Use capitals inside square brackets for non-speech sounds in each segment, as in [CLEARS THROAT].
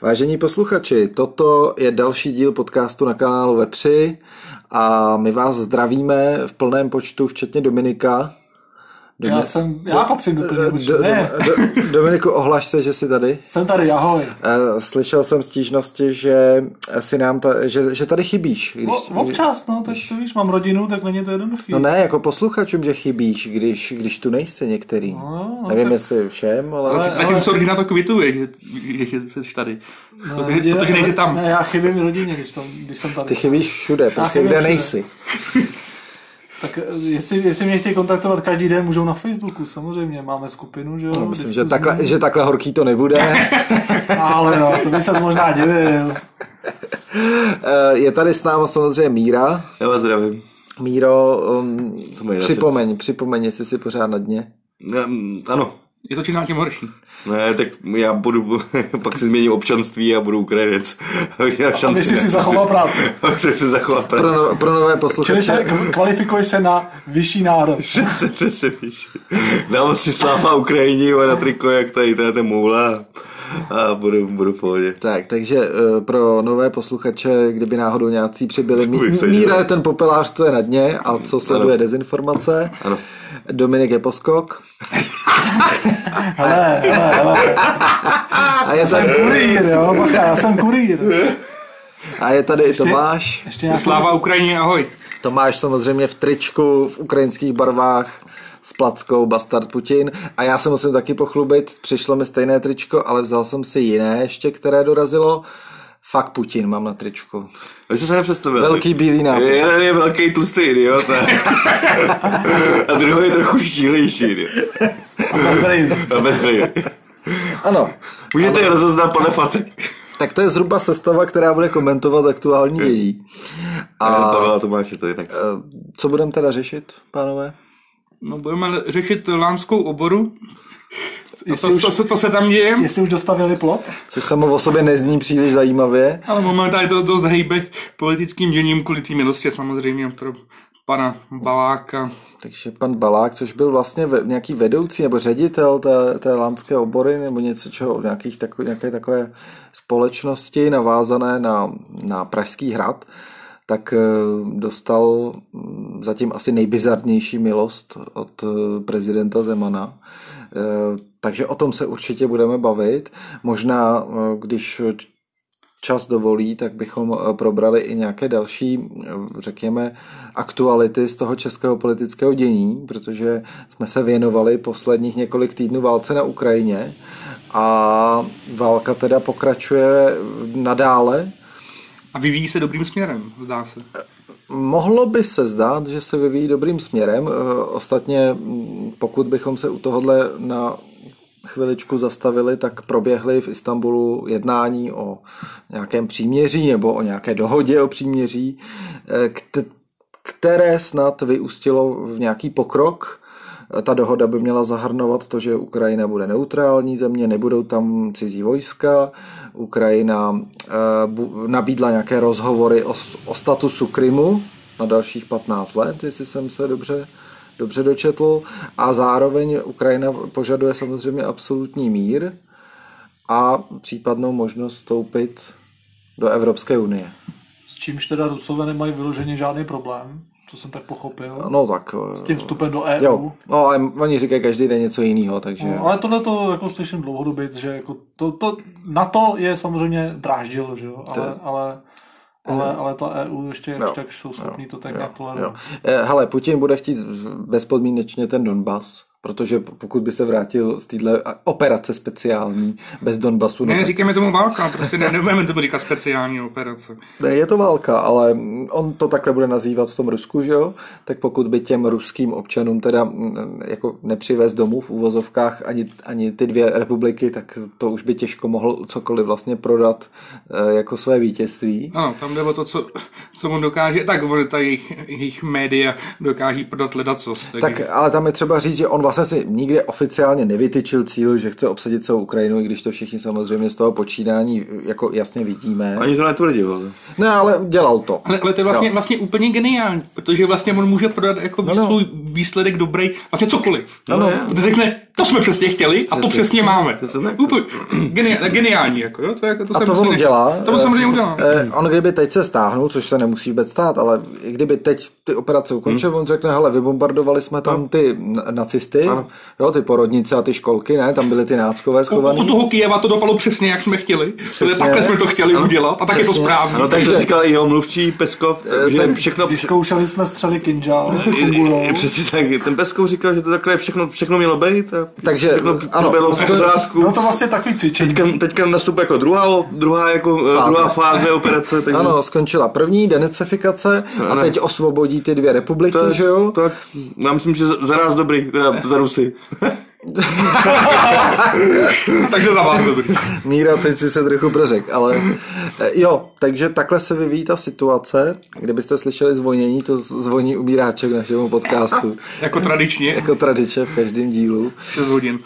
Vážení posluchači, toto je další díl podcastu na kanálu Vepři a my vás zdravíme v plném počtu, včetně Dominika. Domi- já jsem, já patřím do počtu, do, ne. Do, do, Dominiku, ohlaš se, že jsi tady. Jsem tady, ahoj. Slyšel jsem stížnosti, že, si nám ta, že, že tady chybíš. Když, o, občas, no, tak to víš, mám rodinu, tak není to jednoduchý. No ne, jako posluchačům, že chybíš, když, když tu nejsi některý. No, no, Nevím, tak... jestli všem, ale... ale Zatímco rodina to kvituje, že, že jsi tady. No, protože, je, protože nejsi tam. Ne, já chybím rodině, když, tam, když jsem tady. Ty chybíš všude, prostě kde všude. nejsi. [LAUGHS] Tak eh, jestli, jestli mě chtějí kontaktovat každý den, můžou na Facebooku, samozřejmě, máme skupinu, že jo. No, myslím, že takhle, že takhle horký to nebude. [LAUGHS] Ale no, to by se možná divil. Eh, je tady s námi samozřejmě Míra. Já vás zdravím. Míro, um, připomeň, připomeň, jestli jsi pořád na dně. Um, ano, je to čím dál tím horší. Ne, tak já budu, [LAUGHS] pak si změním občanství a budu Ukrajinec. [LAUGHS] A myslí si zachoval práci. [LAUGHS] Chci si zachovat práci. Pro, no, pro nové posluchače. Čili se kvalifikuje se na vyšší národ. Přesně, přesně, víš. Dám si sláva Ukrajiní na triko, jak tady, tady ten moula [LAUGHS] a budu, budu v pohodě. Tak, takže uh, pro nové posluchače, kdyby náhodou nějací přibyli, [LAUGHS] mí, Míra je ten popelář, co je na dně a co sleduje ano. dezinformace. Ano. Dominik je poskok. [LAUGHS] hele, hele, hele. A je jsem kurýr, jo, bacha, já jsem kurýr. A je tady ještě, Tomáš. Ještě nějaký... Sláva Ukrajině, ahoj. Tomáš samozřejmě v tričku, v ukrajinských barvách, s plackou Bastard Putin. A já se musím taky pochlubit, přišlo mi stejné tričko, ale vzal jsem si jiné ještě, které dorazilo. Fakt Putin mám na tričku. Vy jste se nepředstavil. Velký bílý nápis. Jeden je velký tlustý idiot. [LAUGHS] A druhý je trochu idiot. A bez. A. Ano. Můžete je rozeznat podle face. Tak to je zhruba sestava, která bude komentovat aktuální dění. A Pavel Tomáš je to jinak. Co budeme teda řešit, pánové? No budeme řešit lánskou oboru. Co, už, co, co, se tam děje? Jestli už dostavili plot? Což samo o sobě nezní příliš zajímavě. Ale momentálně to dost hejbe politickým děním kvůli té milosti samozřejmě pro pana Baláka. Takže pan Balák, což byl vlastně ve, nějaký vedoucí nebo ředitel té, té lánské obory nebo něco čeho, nějakých tako, nějaké takové společnosti navázané na, na Pražský hrad, tak eh, dostal hm, zatím asi nejbizarnější milost od eh, prezidenta Zemana. Eh, takže o tom se určitě budeme bavit. Možná, když čas dovolí, tak bychom probrali i nějaké další, řekněme, aktuality z toho českého politického dění, protože jsme se věnovali posledních několik týdnů válce na Ukrajině a válka teda pokračuje nadále, a vyvíjí se dobrým směrem, zdá se. Mohlo by se zdát, že se vyvíjí dobrým směrem. Eh, ostatně, mm, pokud bychom se u tohohle na chviličku zastavili, tak proběhly v Istanbulu jednání o nějakém příměří nebo o nějaké dohodě o příměří, eh, které snad vyústilo v nějaký pokrok ta dohoda by měla zahrnovat to, že Ukrajina bude neutrální země, nebudou tam cizí vojska. Ukrajina eh, nabídla nějaké rozhovory o, o statusu Krymu na dalších 15 let, jestli jsem se dobře, dobře dočetl. A zároveň Ukrajina požaduje samozřejmě absolutní mír a případnou možnost vstoupit do Evropské unie. S čímž teda Rusové nemají vyloženě žádný problém co jsem tak pochopil. No tak. S tím vstupem do EU. Jo, no ale oni říkají každý den něco jiného, takže... No, ale tohle to jako slyším dlouhodobě, že jako to, to, na to je samozřejmě dráždil, že jo, ale, ale ale, ale ta EU ještě jak tak jsou schopní to tak nějak tolerovat. Eh, hele, Putin bude chtít bezpodmínečně ten Donbass, Protože pokud by se vrátil z téhle operace speciální bez Donbasu... Ne, no, říkáme tomu válka, prostě ne, nebudeme tomu říkat speciální operace. Ne, je to válka, ale on to takhle bude nazývat v tom Rusku, že jo? Tak pokud by těm ruským občanům teda jako nepřivez domů v úvozovkách ani, ani ty dvě republiky, tak to už by těžko mohl cokoliv vlastně prodat eh, jako své vítězství. Ano, tam jde o to, co, co on dokáže, tak on ta jejich, jejich média dokáží prodat ledacos. Tak... tak ale tam je třeba říct, že on vlastně si nikde oficiálně nevytyčil cíl, že chce obsadit celou Ukrajinu, i když to všichni samozřejmě z toho počínání jako jasně vidíme. Ani to netvrdil. Ne, ale dělal to. Ale, ale to je vlastně, vlastně úplně geniální, protože vlastně on může prodat jako no, no. svůj výsledek dobrý, vlastně cokoliv. Ano. Protože řekne, to jsme přesně chtěli a to přesně máme. Úplně geniální, geniální, jako, jo? To, je, jako, to a to on udělá. To on samozřejmě udělá. Eh, on kdyby teď se stáhnul, což se nemusí vůbec stát, ale kdyby teď ty operace ukončil, hmm. on řekne, hele, vybombardovali jsme tam no. ty nacisty, ano. jo, ty porodnice a ty školky, ne, tam byly ty náckové schované. U, u, toho Kijeva to dopadlo přesně, jak jsme chtěli. Přesně. Takhle jsme to chtěli ano. udělat a tak je to správně. Ano, takže to říkal i jeho mluvčí Peskov, eh, že ten, všechno... Vyzkoušeli jsme střely kinžál, Přesně tak, ten Peskov říkal, že to takhle všechno, všechno mělo být a takže, všechno ano, v pořádku. No to vlastně takový cvičení. Teďka, teďka nastupuje jako druhá, druhá, jako, eh, fáze. druhá fáze operace. [LAUGHS] Takže... Ano, skončila první denacifikace a teď osvobodí ty dvě republiky, to, že jo? Tak, já myslím, že za nás dobrý, teda za Rusy. [LAUGHS] takže za vás dobrý. Míra, teď si se trochu prořek, ale eh, jo, takže takhle se vyvíjí ta situace. Kdybyste slyšeli zvonění, to zvoní umíráček našemu podcastu. [LAUGHS] jako tradičně. Jako tradičně v každém dílu. 6 hodin.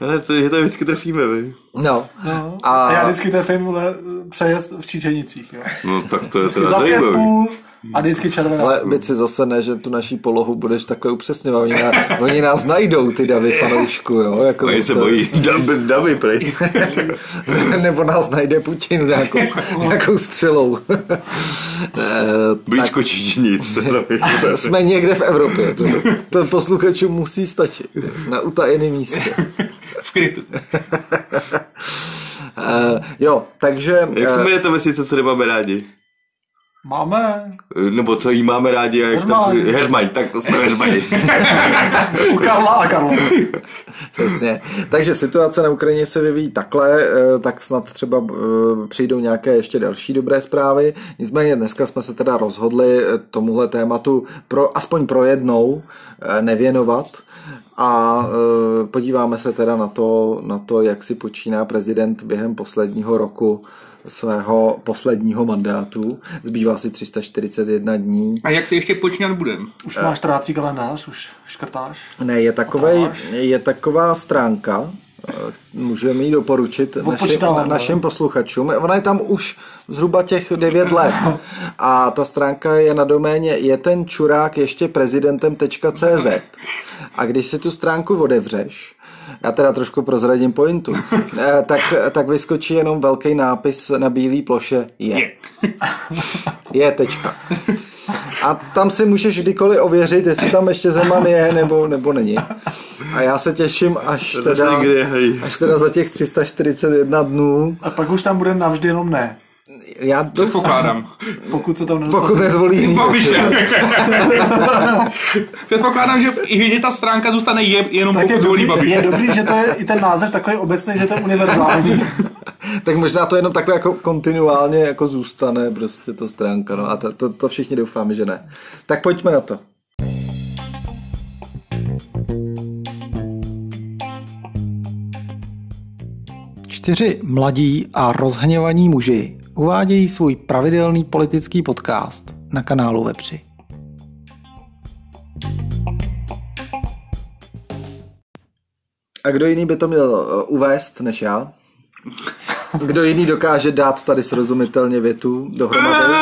Ale to, že to vždycky trefíme, vy. No. no. A... a já vždycky trefím vole, přejezd v Číčenicích. Jo. No tak to je vždycky teda za pět půl a vždycky červená. Ale byť si zase ne, že tu naší polohu budeš takhle upřesňovat. Oni, na, [LAUGHS] oni nás najdou, ty davy fanoušku, jo. Jako oni se bojí davy, davy prej. [LAUGHS] Nebo nás najde Putin nějakou, [LAUGHS] nějakou střelou. Blízko Číčinic. Jsme někde v Evropě. To, to posluchačům musí stačit. Na utajeném místě. v krytu. Uh, jo, takže... Jak se jmenuje to vesnice, co nemáme rádi? Máme. Nebo co jí máme rádi a jak tam... Heřmaň, tak to jsme Heřmaň. [LAUGHS] U Karla a Karla. Přesně. Takže situace na Ukrajině se vyvíjí takhle, eh, tak snad třeba eh, přijdou nějaké ještě další dobré zprávy. Nicméně dneska jsme se teda rozhodli tomuhle tématu pro, aspoň pro jednou nevěnovat a podíváme se teda na to, na to, jak si počíná prezident během posledního roku svého posledního mandátu. Zbývá si 341 dní. A jak se ještě počínat budem? Už máš trácí kalendář, už škrtáš? Ne, je, takovej, je taková stránka, můžeme ji doporučit našim, našim posluchačům. Ona je tam už zhruba těch 9 let [LAUGHS] a ta stránka je na doméně je ten čurák ještě prezidentem.cz a když si tu stránku otevřeš, já teda trošku prozradím pointu, [LAUGHS] eh, tak, tak vyskočí jenom velký nápis na bílé ploše je. [LAUGHS] Je, tečka. A tam si můžeš kdykoliv ověřit, jestli tam ještě Zeman je nebo, nebo není. A já se těším, až teda, až teda za těch 341 dnů. A pak už tam bude navždy jenom ne. Já předpokládám. Pokud se tam Pokud nezvolí jiný. [LAUGHS] předpokládám, že, že ta stránka zůstane je, jenom tak pokud je zvolí Babiš. Je dobrý, že to je i ten název takový obecný, že to je univerzální. [LAUGHS] tak možná to jenom takhle jako kontinuálně jako zůstane prostě ta stránka. No a to, to, to všichni doufáme, že ne. Tak pojďme na to. Čtyři mladí a rozhněvaní muži uvádějí svůj pravidelný politický podcast na kanálu Vepři. A kdo jiný by to měl uh, uvést než já? Kdo jiný dokáže dát tady srozumitelně větu dohromady?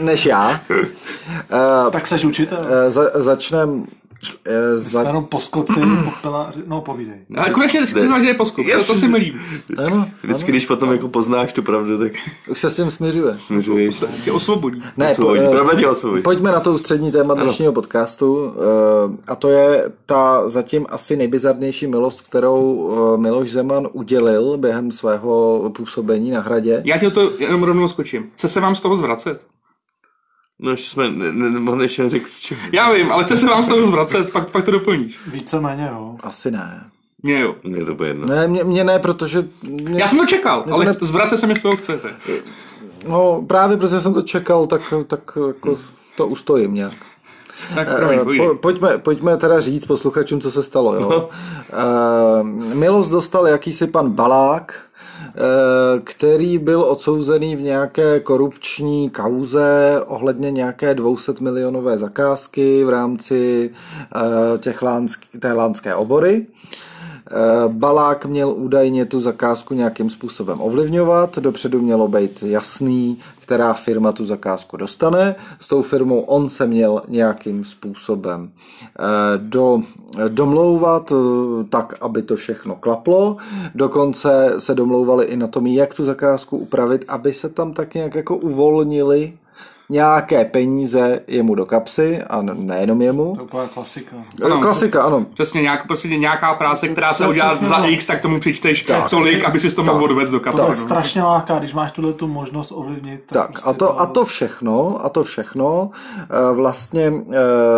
než já. Uh, tak seš učitel. Uh, za, začnem Eh, za... Jenom poskoci, [CLEARS THROAT] popeláři, no povídej. Ale konečně si že je poskok, to, to si milím. Vždycky, ano, vždycky ano. když potom jako poznáš tu pravdu, tak... Už se s tím směřuje. Směřuješ. Tě osvobodí. Ne, osvobodí. Po, Pravda tě osvobodí. Pojďme na to ústřední téma dnešního ano. podcastu eh, a to je ta zatím asi nejbizarnější milost, kterou eh, Miloš Zeman udělil během svého působení na hradě. Já tě to jenom rovnou skočím. Chce se vám z toho zvracet? No ještě jsme nemohli ještě neřekl s čím. Já vím, ale chce se vám z toho zvracet, pak, pak to doplníš. Víceméně jo. Asi ne. Mně jo. Mně to bude jedno. Ne, mě, mě ne, protože... Mě... Já jsem to čekal, to ale ne... zvracet se mi z toho chcete. No právě protože jsem to čekal, tak, tak jako to ustojím nějak. Tak promiň, po, pojďme, pojďme teda říct posluchačům, co se stalo. Jo? No. Milost dostal jakýsi pan Balák, který byl odsouzený v nějaké korupční kauze ohledně nějaké 200 milionové zakázky v rámci těch lánsk, té lánské obory. Eh, Balák měl údajně tu zakázku nějakým způsobem ovlivňovat, dopředu mělo být jasný, která firma tu zakázku dostane. S tou firmou on se měl nějakým způsobem eh, do, domlouvat eh, tak, aby to všechno klaplo. Dokonce se domlouvali i na tom, jak tu zakázku upravit, aby se tam tak nějak jako uvolnili nějaké peníze jemu do kapsy a nejenom jemu. To je klasika. Ano, klasika, ano. Přesně nějak, prostě nějaká práce, která se udělá za X, tak tomu přičteš tak, tolik, aby si to mohl odvést do kapsy. To je strašně láká, když máš tuhle tu možnost ovlivnit. Tak, tak prostě a, to, a to všechno, a to všechno eh, vlastně eh,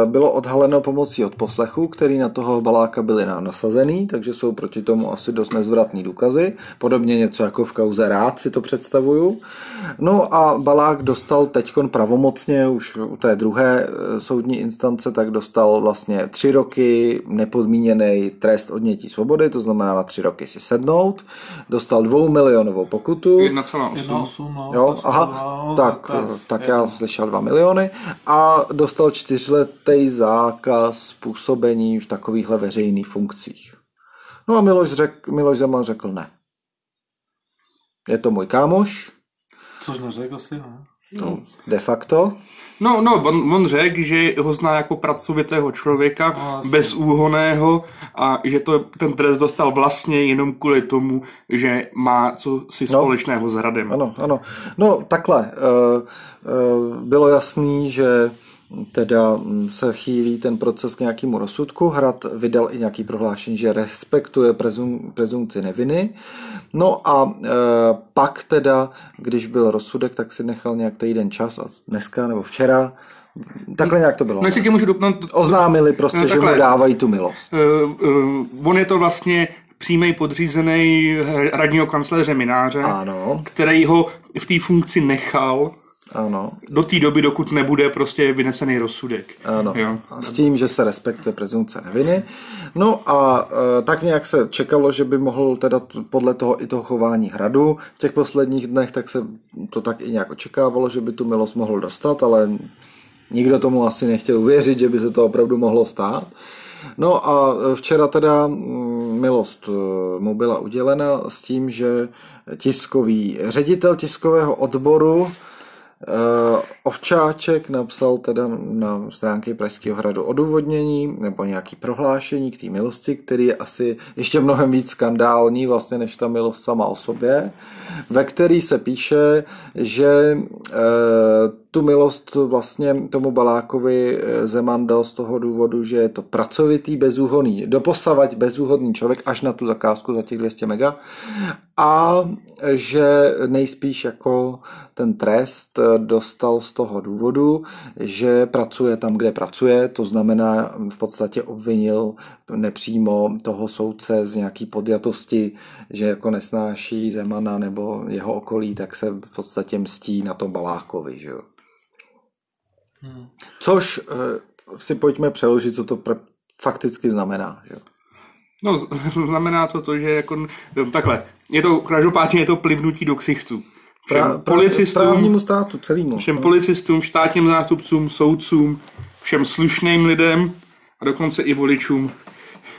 bylo odhaleno pomocí odposlechu, který na toho baláka byly nasazený, takže jsou proti tomu asi dost nezvratný důkazy. Podobně něco jako v kauze rád si to představuju. No a balák dostal teďkon pravomocně už u té druhé eh, soudní instance, tak dostal vlastně tři roky nepodmíněný trest odnětí svobody, to znamená na tři roky si sednout. Dostal dvou milionovou pokutu. 1,8. No, jo, aha, no, tak, tak, tak já slyšel dva miliony. A dostal čtyřletý zákaz působení v takovýchhle veřejných funkcích. No a Miloš, řek, Miloš Zeman řekl ne. Je to můj kámoš. Což neřekl si, ne? No, de facto. No, no, on, on řekl, že ho zná jako pracovitého člověka, no, bezúhoného a že to ten trest dostal vlastně jenom kvůli tomu, že má co si no, společného s Hradem. Ano, ano. No, takhle. Uh, uh, bylo jasný, že teda mm, se chýlí ten proces k nějakému rozsudku. Hrad vydal i nějaký prohlášení, že respektuje prezum, prezumci neviny. No a e, pak teda, když byl rozsudek, tak si nechal nějak týden čas a dneska nebo včera Takhle nějak to bylo. No, tě můžu dopnout... Oznámili prostě, no, že mu dávají tu milost. Uh, uh, on je to vlastně přímý podřízený radního kancléře Mináře, ano. který ho v té funkci nechal ano. Do té doby, dokud nebude prostě vynesený rozsudek. Ano. Jo. S tím, že se respektuje prezumce neviny. No a e, tak nějak se čekalo, že by mohl teda podle toho i toho chování hradu v těch posledních dnech, tak se to tak i nějak očekávalo, že by tu milost mohl dostat, ale nikdo tomu asi nechtěl uvěřit, že by se to opravdu mohlo stát. No a včera teda milost e, mu byla udělena s tím, že tiskový ředitel tiskového odboru Eh, Ovčáček napsal teda na stránky Pražského hradu odůvodnění nebo nějaký prohlášení k té milosti, který je asi ještě mnohem víc skandální vlastně než ta milost sama o sobě, ve který se píše, že e, tu milost vlastně tomu Balákovi eh, Zeman dal z toho důvodu, že je to pracovitý, bezúhonný, doposavať bezúhodný člověk až na tu zakázku za těch 200 mega. A že nejspíš jako ten trest dostal z toho důvodu, že pracuje tam, kde pracuje, to znamená v podstatě obvinil nepřímo toho soudce z nějaký podjatosti, že jako nesnáší Zemana nebo jeho okolí, tak se v podstatě mstí na tom Balákovi. Že jo. Hmm. Což uh, si pojďme přeložit, co to pr- fakticky znamená. Že? No, [LAUGHS] znamená to to, že jako, no, takhle, je to, každopádně je to plivnutí do ksichtu. Všem pra, policistům, právnímu státu, celému. Všem no. policistům, státním zástupcům, soudcům, všem slušným lidem a dokonce i voličům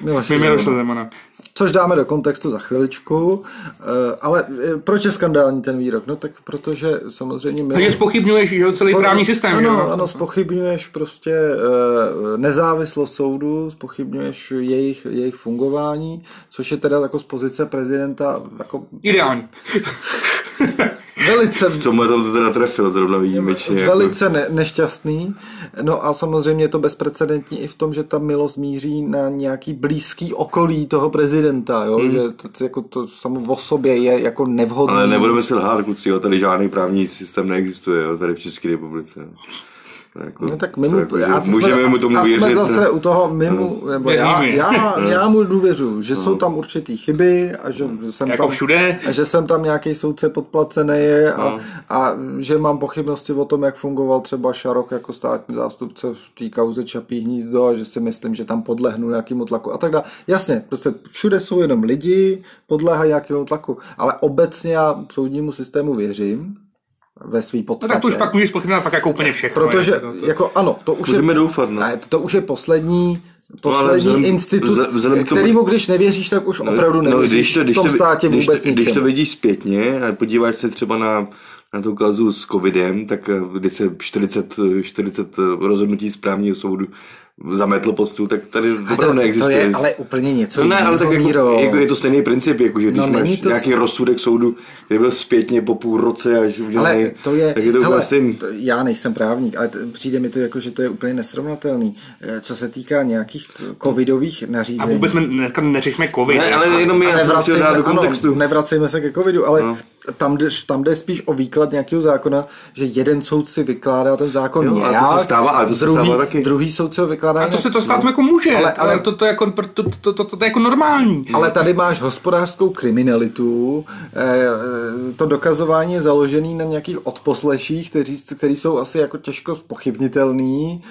Miloše Zemana. Což dáme do kontextu za chviličku, eh, ale eh, proč je skandální ten výrok? No tak protože samozřejmě... Milo... Takže spochybňuješ že celý Spo... právní systém. Ano, jo? ano, spochybňuješ prostě eh, nezávislost soudu, spochybňuješ jejich, jejich fungování, což je teda jako z pozice prezidenta jako... Ideální. [LAUGHS] velice... V tomhle to teda trefil zrovna výjimečně. Velice jako... ne, nešťastný. No a samozřejmě je to bezprecedentní i v tom, že ta milost míří na nějaký blízký okolí toho prezidenta, jo? Hmm. že to, jako to samo o sobě je jako nevhodné. Ale nebudeme si lhát, kluci, jo? tady žádný právní systém neexistuje, jo? tady v České republice. Jako, no tak my mu, jako, já můžeme mu tomu a věřit. jsme zase u toho, my mu, nebo já, já, já mu důvěřu, že no. jsou tam určitý chyby a že jsem jako tam, všude. A že jsem tam nějaký soudce podplacený a, no. a, že mám pochybnosti o tom, jak fungoval třeba Šarok jako státní zástupce v té kauze Čapí hnízdo a že si myslím, že tam podlehnu nějakému tlaku a tak dále. Jasně, prostě všude jsou jenom lidi, podléhají nějakému tlaku, ale obecně já soudnímu systému věřím, ve své podstatě. No tak to už pak můžeš pochybovat pak jako úplně všechno. Protože, to, to... jako ano, to už Budeme je, doufat, no. ne, to už je poslední poslední no, vzhledem, institut, vzhledem kterýmu když nevěříš, tak už no, opravdu nevěříš no, když to, když v tom státě když, vůbec když, když to vidíš zpětně a podíváš se třeba na na tu kazu s covidem, tak eh, kdy se 40, 40 rozhodnutí správního soudu zametl pod stůl, tak tady opravdu neexistuje. To je ale úplně něco no ne, ale tak jako, jako, je to stejný princip, jako, že když no, máš to nějaký st... rozsudek soudu, který byl zpětně po půl roce až udělaný, ale to je, tak je to hele, stejný. To, já nejsem právník, ale to, přijde mi to jako, že to je úplně nesrovnatelný. Eh, co se týká nějakých covidových nařízení. A vůbec jsme dneska neřešíme covid. Ne, ale jenom já jsem dát do kontextu. Ano, nevracejme se ke covidu, ale no. Tam, jde, tam jde spíš o výklad nějakého zákona, že jeden soud si vykládá ten zákon jo, nějak, a to se stává, a to se druhý, stává taky. druhý soud se ho vykládá A to se to stát no. jako může, ale, ale to, to, jako, to, to, to, to, to, je jako normální. Ale tady máš hospodářskou kriminalitu, eh, to dokazování je založený na nějakých odposleších, kteří, který jsou asi jako těžko spochybnitelný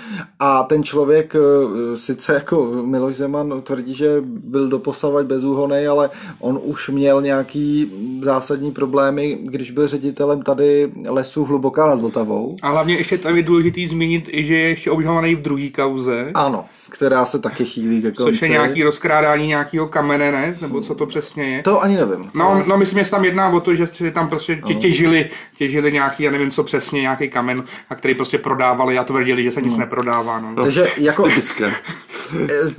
a ten člověk eh, sice jako Miloš Zeman tvrdí, že byl doposavať bezúhonej, ale on už měl nějaký zásadní problémy, když byl ředitelem tady lesu Hluboká nad Vltavou. A hlavně ještě tam je důležitý zmínit, že je ještě obžalovaný v druhé kauze. Ano která se taky chýlí ke konci. Což je nějaký rozkrádání nějakého kamene, ne? Nebo co to přesně je? To ani nevím. No, no myslím, že se tam jedná o to, že tam prostě tě, těžili, těžili nějaký, já nevím co přesně, nějaký kamen, a který prostě prodávali a tvrdili, že se nic no. neprodává. No. Takže [LAUGHS] jako...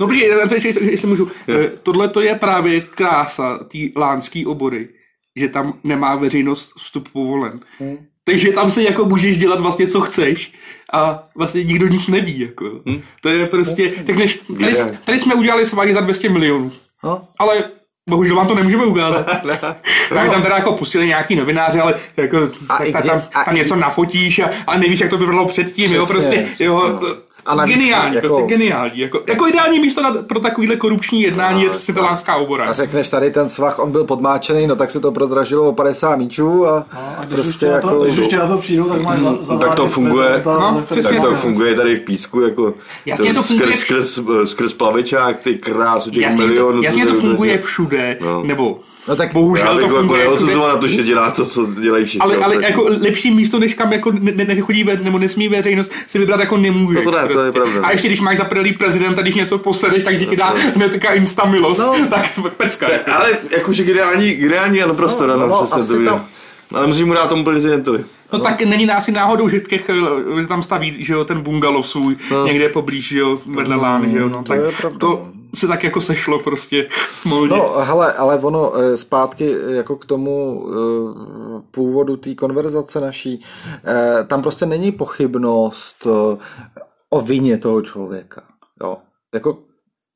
no, protože, jestli můžu, eh, tohle to je právě krása té lánské obory že tam nemá veřejnost vstup povolen. Hmm. Takže tam si jako můžeš dělat vlastně, co chceš a vlastně nikdo nic neví. Jako. Hmm. To je prostě, tak než, tady, tady jsme udělali svágy za 200 milionů, no. ale Bohužel vám to nemůžeme ukázat. [LAUGHS] tak tam teda jako pustili nějaký novináři, ale jako, a ta, kdy, tam, tam, něco nafotíš a, a nevíš, jak to vypadalo předtím, přesně, jo, prostě, jo, to, a navíc, geniální, jako, prostě geniální. Jako, jako ideální místo na, pro takovýhle korupční jednání no, je světelánská obora. A řekneš tady ten svah, on byl podmáčený, no tak se to prodražilo o 50 míčů a, no, a když prostě jako... To, když ještě na to přijdu, tak máš za, za Tak to funguje, no, tak to funguje tady v písku, jako jasně to funguje skrz, skrz, skrz plavičák, ty krásu těch jasně milionů. To, jasně to funguje všude, no. nebo No tak bohužel já to jako funguje. Jako na to, že dělá to, co dělají všichni. Ale, ale jako lepší místo, než kam jako ne, nechodí ve, nebo nesmí veřejnost, si vybrat jako nemůže. No to ne, prostě. to je prostě. pravda. A ještě když máš za prezidenta, když něco posedeš, tak ti dá hned taká insta milost. No. [LAUGHS] Tak to pecka. Ne, ale jakože ideální, ideální ano prostě, no, no, no, přesně to, to ale musím mu dát tomu prezidentovi. No, no tak není asi náhodou, že v těch, že tam staví, že jo, ten bungalov svůj no. někde poblíž, že jo, vedle no, lán, že jo, no, tak to, se tak jako sešlo prostě smolně. No, hele, ale ono eh, zpátky jako k tomu eh, původu té konverzace naší, eh, tam prostě není pochybnost o vině toho člověka. Jo. Jako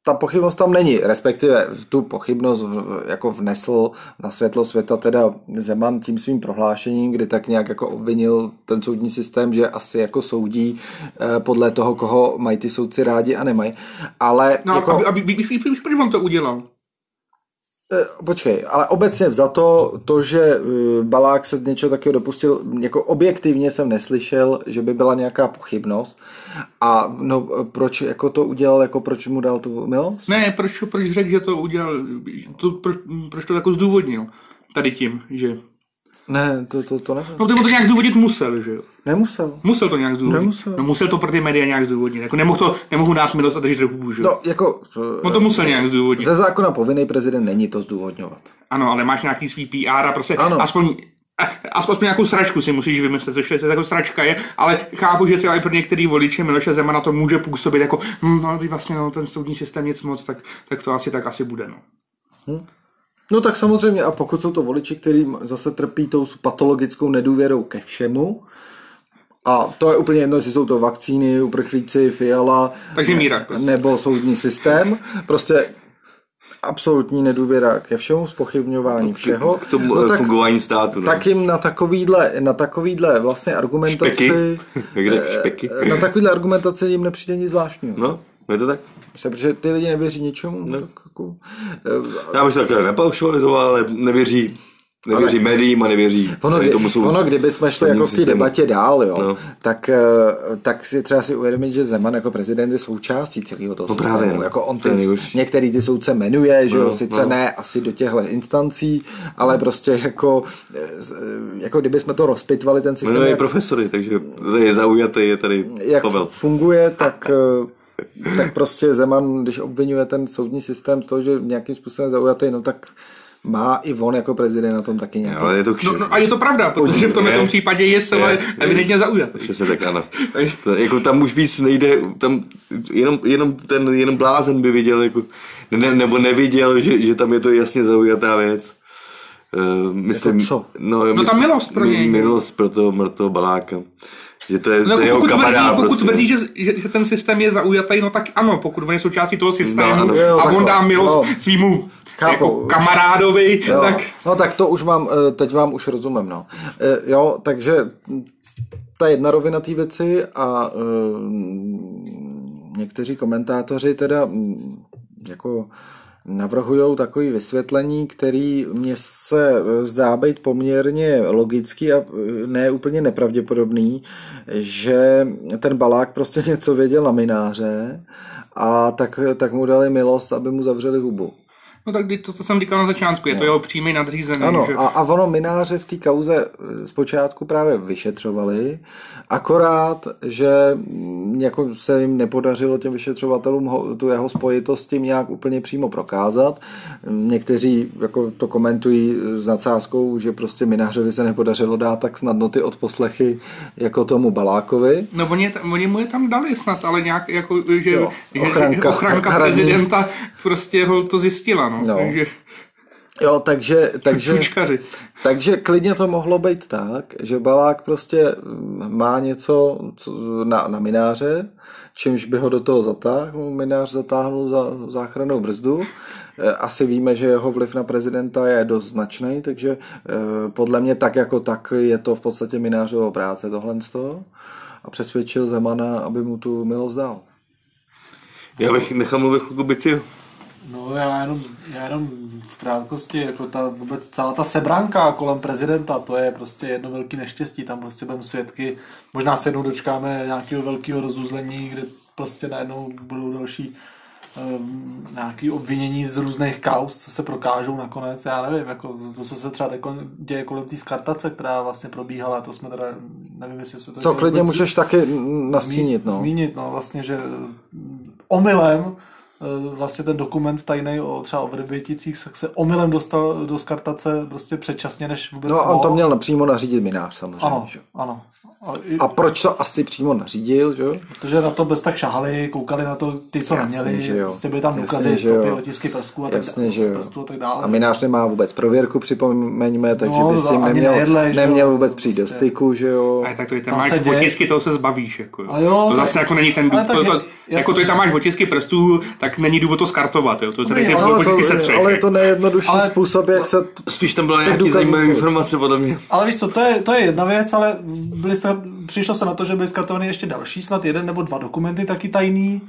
ta pochybnost tam není, respektive tu pochybnost jako vnesl na světlo světa teda Zeman tím svým prohlášením, kdy tak nějak jako obvinil ten soudní systém, že asi jako soudí eh, podle toho, koho mají ty soudci rádi a nemají. Ale no, jako... aby, aby, proč on to udělal? Počkej, ale obecně za to, to, že eh, Balák se něčeho takového dopustil, jako objektivně jsem neslyšel, že by byla nějaká pochybnost. A no, proč jako to udělal, jako proč mu dal tu milost? Ne, proč, proč řekl, že to udělal, to, proč, proč to jako zdůvodnil tady tím, že ne, to, to, to nevím. No to to nějak zdůvodnit musel, že jo? Nemusel. Musel to nějak zdůvodnit. Nemusel. No musel to pro ty média nějak zdůvodnit. Jako nemohl, to, nemohu dát milost a držet ruku, že No, jako... No to musel nějak zdůvodnit. Ze zákona povinný prezident není to zdůvodňovat. Ano, ale máš nějaký svý PR a prostě ano. aspoň Aspoň nějakou sračku si musíš vymyslet, což je jako sračka je, ale chápu, že třeba i pro některý voliče Miloše Zemana to může působit jako, hm, no vlastně no, ten soudní systém nic moc, tak, tak to asi tak asi bude. No. Hm. No tak samozřejmě a pokud jsou to voliči, kteří zase trpí tou patologickou nedůvěrou ke všemu, a to je úplně jedno, jestli jsou to vakcíny, uprchlíci, fiala, Takže míra, prostě. nebo soudní systém. Prostě absolutní nedůvěra ke všemu spochybňování všeho. K tomu no, tak, fungování státu. No. Tak jim na takovýhle, na takovýhle vlastně argumentaci... Špeky. [LAUGHS] špeky. Na takovýhle argumentaci jim nepřijde nic zvláštního. No, je to tak? Myslím, protože ty lidi nevěří ničemu. No. Tak jako, Já bych to takhle nepaušalizoval, ale nevěří Nevěří ale, médiím a nevěří ono, kdy, tomu ono, kdyby jsme šli jako v té debatě dál, jo, no. tak, eh, tak si třeba si uvědomit, že Zeman jako prezident je součástí celého toho no systému. Právě, no. Jako on ty, některý ty soudce jmenuje, že no, jo, sice no. ne asi do těchto instancí, ale no. prostě jako, eh, jako kdyby jsme to rozpitvali ten systém. Jmenuje jak, profesory, takže je zaujatý, je tady Jak Pavel. funguje, tak eh, tak prostě Zeman, když obvinuje ten soudní systém z toho, že nějakým způsobem zaujatý, no tak má i on jako prezident na tom taky nějaký. Ale je to no, no, a je to pravda, protože v tomhle případě je se evidentně zaujatý. Přesně tak, ano. [LAUGHS] to, jako tam už víc nejde, tam jenom, jenom ten jenom blázen by viděl, jako, ne, nebo neviděl, že, že tam je to jasně zaujatá věc. Uh, myslím, jako co? No, no ta milost pro něj. Milost pro toho mrtvého baláka. Že to je, no, to jeho pokud kamarád. Tvrdí, pokud tvrdí, že, že, že, ten systém je zaujatý, no tak ano, pokud on je součástí toho systému no, ano, jo, a on dá milost no. svýmu Chápu, jako kamarádovi, jo, tak... No tak to už mám, eh, teď vám už rozumím, no. Eh, jo, takže ta jedna rovina té věci a uh, někteří komentátoři teda mm, jako navrhují takové vysvětlení, který mně se zdá být poměrně logický a ne úplně nepravděpodobný, že ten balák prostě [LAUGHS] něco věděl na mináře a tak, tak mu dali milost, aby mu zavřeli hubu. No tak to, to jsem říkal na začátku, je to no. jeho přímý nadřízený. Ano, že... a, a ono mináře v té kauze eh, zpočátku právě vyšetřovali, akorát, že mm, jako se jim nepodařilo těm vyšetřovatelům ho, tu jeho spojitost tím nějak úplně přímo prokázat. Někteří jako to komentují s nadsázkou, že prostě minářovi se nepodařilo dát tak snadno ty odposlechy jako tomu Balákovi. No oni, oni mu je tam dali snad, ale nějak jako, že, jo, ochranka, že ochranka prezidenta prostě ho to zjistila. No. No. Takže... Jo, takže, takže, takže klidně to mohlo být tak, že Balák prostě má něco na, na mináře, čímž by ho do toho zatáhl, minář zatáhnul za záchranou brzdu. E, asi víme, že jeho vliv na prezidenta je dost značný, takže e, podle mě tak jako tak je to v podstatě minářovou práce tohle z toho a přesvědčil Zemana, aby mu tu milost dal. Já bych nechal mluvit Kubici No já jenom, já jenom v krátkosti, jako ta vůbec celá ta sebranka kolem prezidenta, to je prostě jedno velké neštěstí, tam prostě budeme svědky, možná se jednou dočkáme nějakého velkého rozuzlení, kde prostě najednou budou další um, nějaké obvinění z různých kaus, co se prokážou nakonec, já nevím, jako to, co se třeba jako děje kolem té skartace, která vlastně probíhala, to jsme teda, nevím, jestli se to... To klidně můžeš taky nastínit, no. Zmínit, no, vlastně, že omylem vlastně ten dokument tajný o třeba o Vrběticích se omylem dostal do skartace prostě předčasně, než vůbec No a on to měl napřímo nařídit minář samozřejmě. Ano, že? ano. A, a proč to asi přímo nařídil, že Protože na to bez tak šahali, koukali na to ty, co Jasně, neměli, že jo. Prostě byly tam důkazy, stopy, otisky prstů a tak, Jasně, že jo. prstů a tak dále. A minář nemá vůbec prověrku, připomeňme, takže no, by s tím neměl, nejedle, neměl vůbec přijít do prostě. styku, že jo. A tak to je tam, máš otisky, toho se zbavíš, jako jo. jo to zase jako není ten důvod, jako to je tam máš otisky prstů, tak není důvod to skartovat, jo. To je tady ale, to, ale je to nejjednodušší ale, způsob, jak se... Spíš tam byla nějaký zajímavý informace podle mě. Ale víš co, to je, to je jedna věc, ale byli jste, přišlo se na to, že byly skartovány ještě další, snad jeden nebo dva dokumenty taky tajný,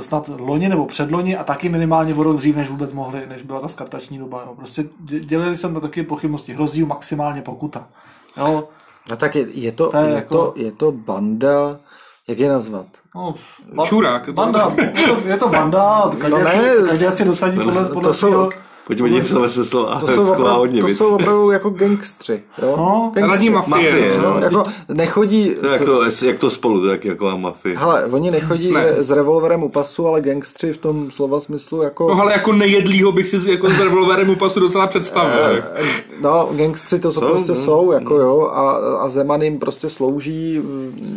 snad loni nebo předloni a taky minimálně o rok dřív, než vůbec mohli, než byla ta skartační doba. Jo. Prostě dělali jsem na taky pochybnosti. Hrozí maximálně pokuta. Jo. A tak je, je, to, to je, je, jako... to, je to banda jak je nazvat? No, ba- Čurák. Banda, je to, je to banda, každý, no ne, si dosadí podle, podle to jsou, Pojďme dít se se slova. To jsou, opravdu, to jsou opravdu jako gangstři. Jo? No, gangstři. mafie. mafie no, no, jako nechodí... To jak, to, jak to spolu, tak jako mafie. Hele, oni nechodí ne. s, s revolverem u pasu, ale gangstři v tom slova smyslu jako... No ale jako nejedlýho bych si jako s revolverem u pasu docela představil. Eh, no, gangstři to jsou, prostě no. jsou, jako jo, a, a Zeman jim prostě slouží,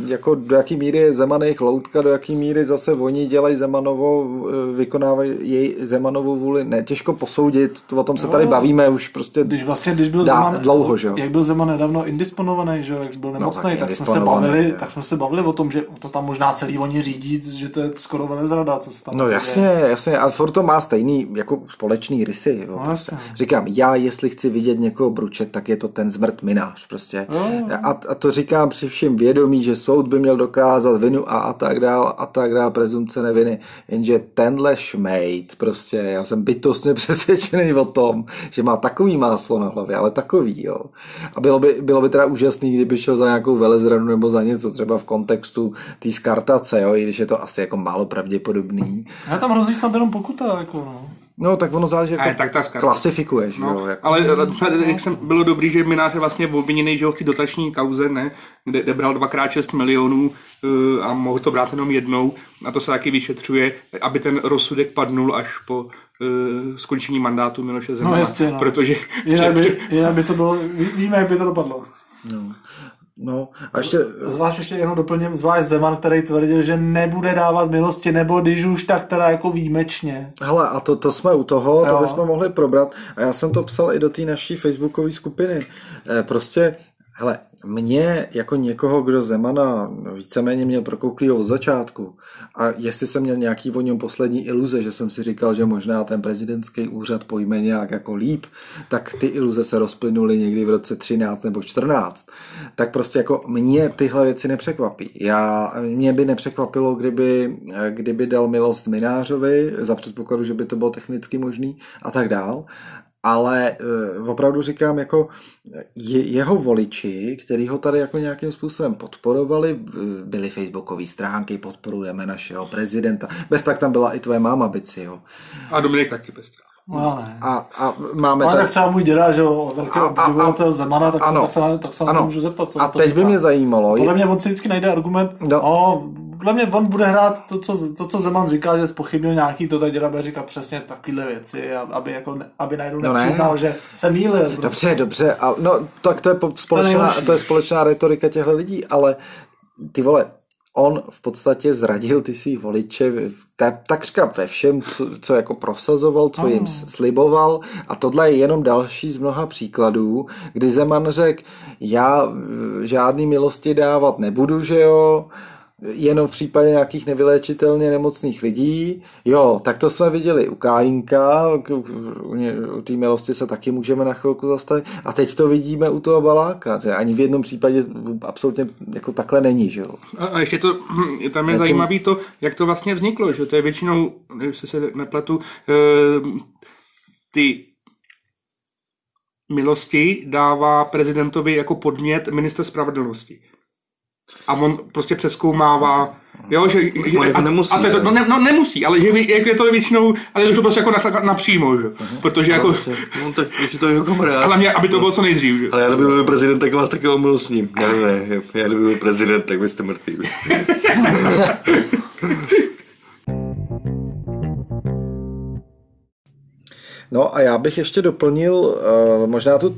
jako do jaký míry je Zeman jejich loutka, do jaký míry zase oni dělají Zemanovo, vykonávají jej Zemanovou vůli, ne, těžko posoudit, tvrdit, o tom se tady bavíme už prostě když vlastně, když byl dá, Zeman, dlouho, že jo. jak byl Zeman nedávno indisponovaný, že jo, jak byl nemocný, taky tak jsme se bavili, jo. tak jsme se bavili o tom, že to tam možná celý oni řídí, že to je skoro velezrada, co se tam No jasně, jasně, a furt to má stejný jako společný rysy. Jo, No, prostě. jasně. Říkám, já jestli chci vidět někoho bručet, tak je to ten zmrt minář prostě. No. A, a to říkám při všem vědomí, že soud by měl dokázat vinu a, a tak dál, a tak dál, prezumce neviny. Jenže tenhle šmejt, prostě, já jsem bytostně [LAUGHS] přesvědčený o tom, že má takový máslo na hlavě, ale takový, jo. A bylo by, bylo by teda úžasný, kdyby šel za nějakou velezradu nebo za něco, třeba v kontextu té skartace, jo, i když je to asi jako málo pravděpodobný. Ale tam hrozí snad jenom pokuta, jako no. No, tak ono záleží, jak to tak ta klasifikuješ, No, jo. Jako. ale eh, jak jsem, bylo dobrý, že Minář je vlastně obviněný, že ho v té dotační kauze, ne, kde, kde bral dvakrát 6 milionů uh, a mohl to brát jenom jednou a to se taky vyšetřuje, aby ten rozsudek padnul až po uh, skončení mandátu Miloše Zemana. jasně, no. Protože Jinak by, [LAUGHS] jinak by to bylo, ví- víme, jak by to dopadlo. No, a ještě, Zvlášť ještě jenom doplním, zvlášť Zeman, který tvrdil, že nebude dávat milosti, nebo když už tak teda jako výjimečně. hele, a to, to jsme u toho, to Jo. bychom mohli probrat. A já jsem to psal i do té naší facebookové skupiny. Eh, Prostě, hele, mě jako někoho, kdo Zemana víceméně měl prokouklýho od začátku a jestli jsem měl nějaký o něm poslední iluze, že jsem si říkal, že možná ten prezidentský úřad pojme nějak jako líp, tak ty iluze se rozplynuly někdy v roce 13 nebo 14. Tak prostě jako mě tyhle věci nepřekvapí. Já, mě by nepřekvapilo, kdyby, kdyby dal milost Minářovi, za předpokladu, že by to bylo technicky možný a tak dál. Ale eh, opravdu říkám, jako je, jeho voliči, který ho tady jako nějakým způsobem podporovali, eh, byly facebookové stránky, podporujeme našeho prezidenta. Bez tak tam byla i tvoje máma, bici, jo. a Dominik taky bez toho. No ne. A, a máme Ale tady... tak třeba můj děda, že jo, velký obyvatel Zemana, tak, se, ano. tak se, na, tak se na to Ano. můžu zeptat, co A to teď by říká. mě zajímalo, Podle mě on si vždycky najde argument, No. no. no, podle mě on bude hrát to, co, to, co Zeman říká, že spochybnil nějaký, to tak děda bude říkat přesně takovéhle věci, aby, jako, aby najednou No ne. nepřiznal, že se mýlil. prostě. Dobře, dobře, a, no tak to je po- společná, nejhorší. to je společná retorika těchto lidí, ale ty vole, on v podstatě zradil ty svý voliče ta- takřka ve všem, co, co jako prosazoval, co jim sliboval. A tohle je jenom další z mnoha příkladů, kdy Zeman řekl, já eh, žádný milosti dávat nebudu, že jo, jenom v případě nějakých nevyléčitelně nemocných lidí. Jo, tak to jsme viděli u Kájinka, u, té milosti se taky můžeme na chvilku zastavit. A teď to vidíme u toho Baláka, že ani v jednom případě absolutně jako takhle není, že jo. A, a ještě to, [CLEARS THROAT] tam je Zatím- zajímavé to, jak to vlastně vzniklo, že to je většinou, jestli se nepletu, eh, ty milosti dává prezidentovi jako podnět minister spravedlnosti. A on prostě přeskoumává, jo, že... že On a, nemusí, a to, je to, no, ne, no, nemusí, ale že vy- jak je to většinou, ale je to prostě jako na, napřímo, že? Protože jako, No tak už je to jeho kamarád. hlavně, aby to bylo co nejdřív, že? Ale já kdyby byl prezident, tak vás taky omilostním. Ne, ne, ne, já kdyby byl prezident, tak byste mrtví. [LAUGHS] No a já bych ještě doplnil uh, možná tu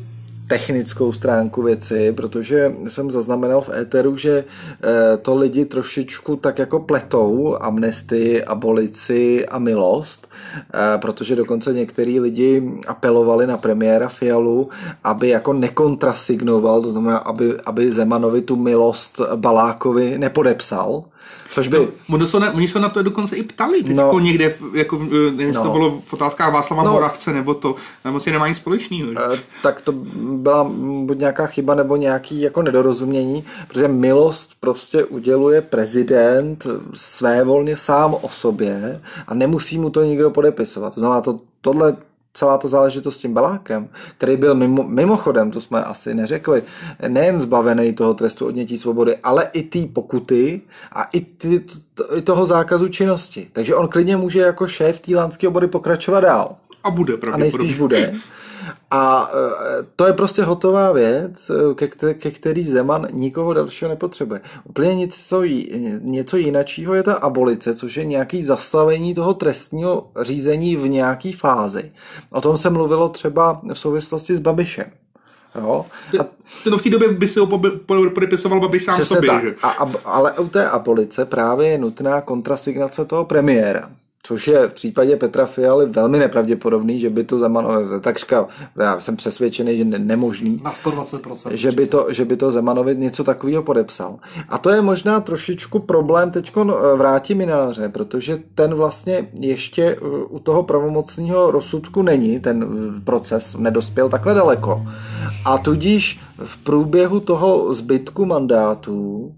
technickou stránku věci, protože jsem zaznamenal v éteru, že uh, to lidi trošičku tak jako pletou amnestii, abolici a milost, uh, protože dokonce některý lidi apelovali na premiéra Fialu, aby jako nekontrasignoval, to znamená, aby, aby Zemanovi tu milost Balákovi nepodepsal, což by... Oni se, na, oni se na to dokonce i ptali, teď No. jako někde, jako, nevím, jestli No. to bylo v otázkách Václava No. Moravce, nebo to, nebo si nemá nic společného. Eh, tak to byla buď nějaká chyba nebo nějaký jako nedorozumění, protože milost prostě uděluje prezident své volně sám o sobě a nemusí mu to nikdo podepisovat. To znamená, to, tohle celá ta záležitost s tím Balákem, který byl mimo, mimochodem, to jsme asi neřekli, nejen zbavený toho trestu odnětí svobody, ale i té pokuty a i, ty, t, i toho zákazu činnosti. Takže on klidně může jako šéf té lánské obory pokračovat dál A bude a pravděpodobně. nejspíš bude. A e, to je prostě hotová věc, e, ke, ke který Zeman nikoho dalšího nepotřebuje. Úplně něco, něco jinačího je ta abolice, což je nějaký zastavení toho trestního řízení v nějaký fázi. O tom se mluvilo třeba v souvislosti s Babišem. Jo? A To v té době by si ho podepisoval Babiš sám Přesně sobě, tak. že? A, a, ale u té abolice právě je nutná kontrasignace toho premiéra. Což je v případě Petra Fialy velmi nepravděpodobný, že by to Zeman, takřka, já jsem přesvědčený, že ne, nemožný, Na 120%. že by, to, že by to Zemanovi něco takového podepsal. A to je možná trošičku problém teď vrátí Mináře, protože ten vlastně ještě u toho pravomocného rozsudku není, ten proces nedospěl takhle daleko. A tudíž v průběhu toho zbytku mandátů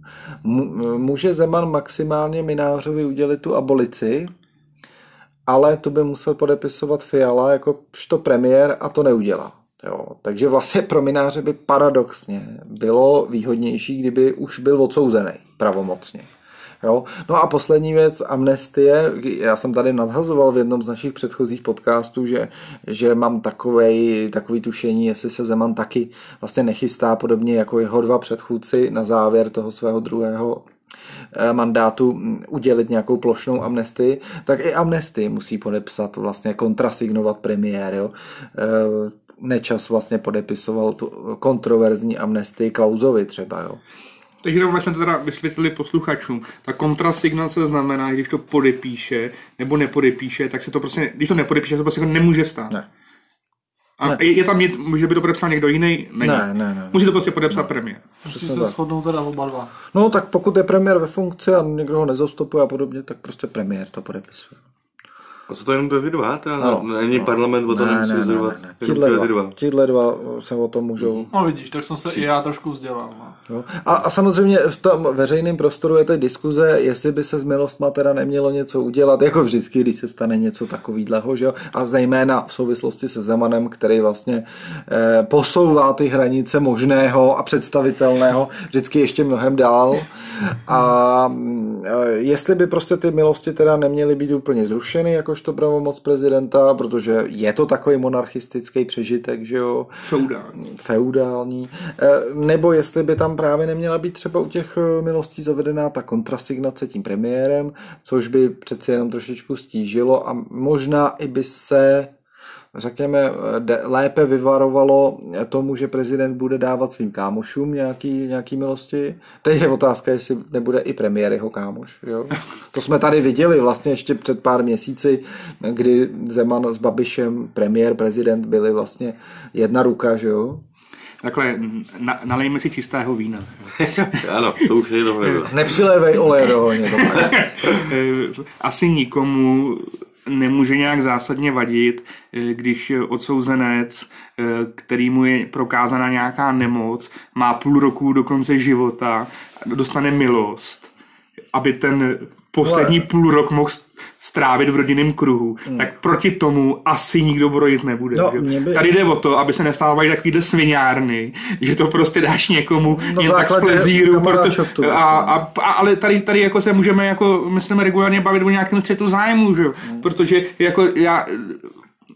může Zeman maximálně Minářovi udělit tu abolici, ale to by musel podepisovat Fiala jako to premiér a to neudělá. Jo, takže vlastně pro mináře by paradoxně bylo výhodnější, kdyby už byl odsouzený pravomocně. Jo? No a poslední věc, amnestie. Já jsem tady nadhazoval v jednom z našich předchozích podcastů, že, že mám takovej, takový tušení, jestli se Zeman taky vlastně nechystá podobně jako jeho dva předchůdci na závěr toho svého druhého mandátu udělit nějakou plošnou amnestii, tak i amnestii musí podepsat, vlastně kontrasignovat premiér. Jo. Eh, Nečas vlastně podepisoval tu kontroverzní amnestii Klauzovi třeba. Jo. Takže jenom jsme to teda vysvětlili posluchačům. Ta kontrasignace znamená, že když to podepíše nebo nepodepíše, tak se to prostě, když to nepodepíše, to prostě jako nemůže stát. Ne. A ne. je tam, že by to podepsal někdo jiný? Není. Ne, ne, ne. Musí to prostě podepsat ne. premiér. Musí se shodnout teda oba dva. No tak pokud je premiér ve funkci a někdo ho nezastupuje a podobně, tak prostě premiér to podepisuje. A co to jenom ty dva? Teda no, není no. parlament o tom ne, ne, ne, ne, ne. Tidle, dva, dva. Tidle dva se o tom můžou... No vidíš, tak jsem se Přijít. i já trošku vzdělal. No. A, a samozřejmě v tom veřejném prostoru je teď diskuze, jestli by se s milostma teda nemělo něco udělat, jako vždycky, když se stane něco takového, že jo? A zejména v souvislosti se Zemanem, který vlastně eh, posouvá ty hranice možného a představitelného vždycky ještě mnohem dál. A eh, jestli by prostě ty milosti teda neměly být úplně zrušeny, jako jakožto pravomoc prezidenta, protože je to takový monarchistický přežitek, že jo? Feudální. Feudální. Eh, nebo jestli by tam právě neměla být třeba u těch eh, milostí zavedená ta kontrasignace tím premiérem, což by přeci jenom trošičku stížilo a možná i by se řekněme, lépe vyvarovalo tomu, že prezident bude dávat svým kámošům nějaký, nějaký milosti. Teď je otázka, jestli nebude i premiér jeho kámoš. Jo? [LAUGHS] To jsme tady viděli vlastně ještě před pár měsíci, kdy Zeman s Babišem, premiér, prezident byli vlastně jedna ruka, že jo? Takhle, na, nalejme si čistého vína. [LAUGHS] ano, to už je to Nepřilévej oleje do [LAUGHS] Asi nikomu nemůže nějak zásadně vadit, eh, když odsouzenec, eh, který mu je prokázána nějaká nemoc, má půl roku do konce života, dostane milost, aby ten poslední no, půl rok mohl strávit v rodinném kruhu, hmm. tak proti tomu asi nikdo brojit nebude. No, by... Tady jde o to, aby se nestávaly takovýhle sviňárny, že to prostě dáš někomu no, jen tak z plezíru. Proto, a, a, a, ale tady, tady jako se můžeme jako, myslím, regulárně bavit o nějakém střetu zájmu, že? Hmm. protože jako já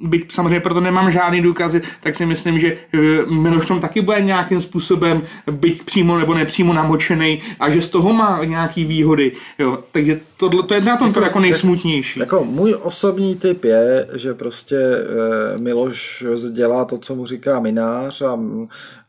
byť samozřejmě proto nemám žádný důkazy, tak si myslím, že eh, Miloš tom taky bude nějakým způsobem být přímo nebo nepřímo namočený a že z toho má nějaký výhody. Jo. Takže tohle, to je na tom jako, jako nejsmutnější. Jako můj osobní typ je, že prostě e, Miloš dělá to, co mu říká minář a,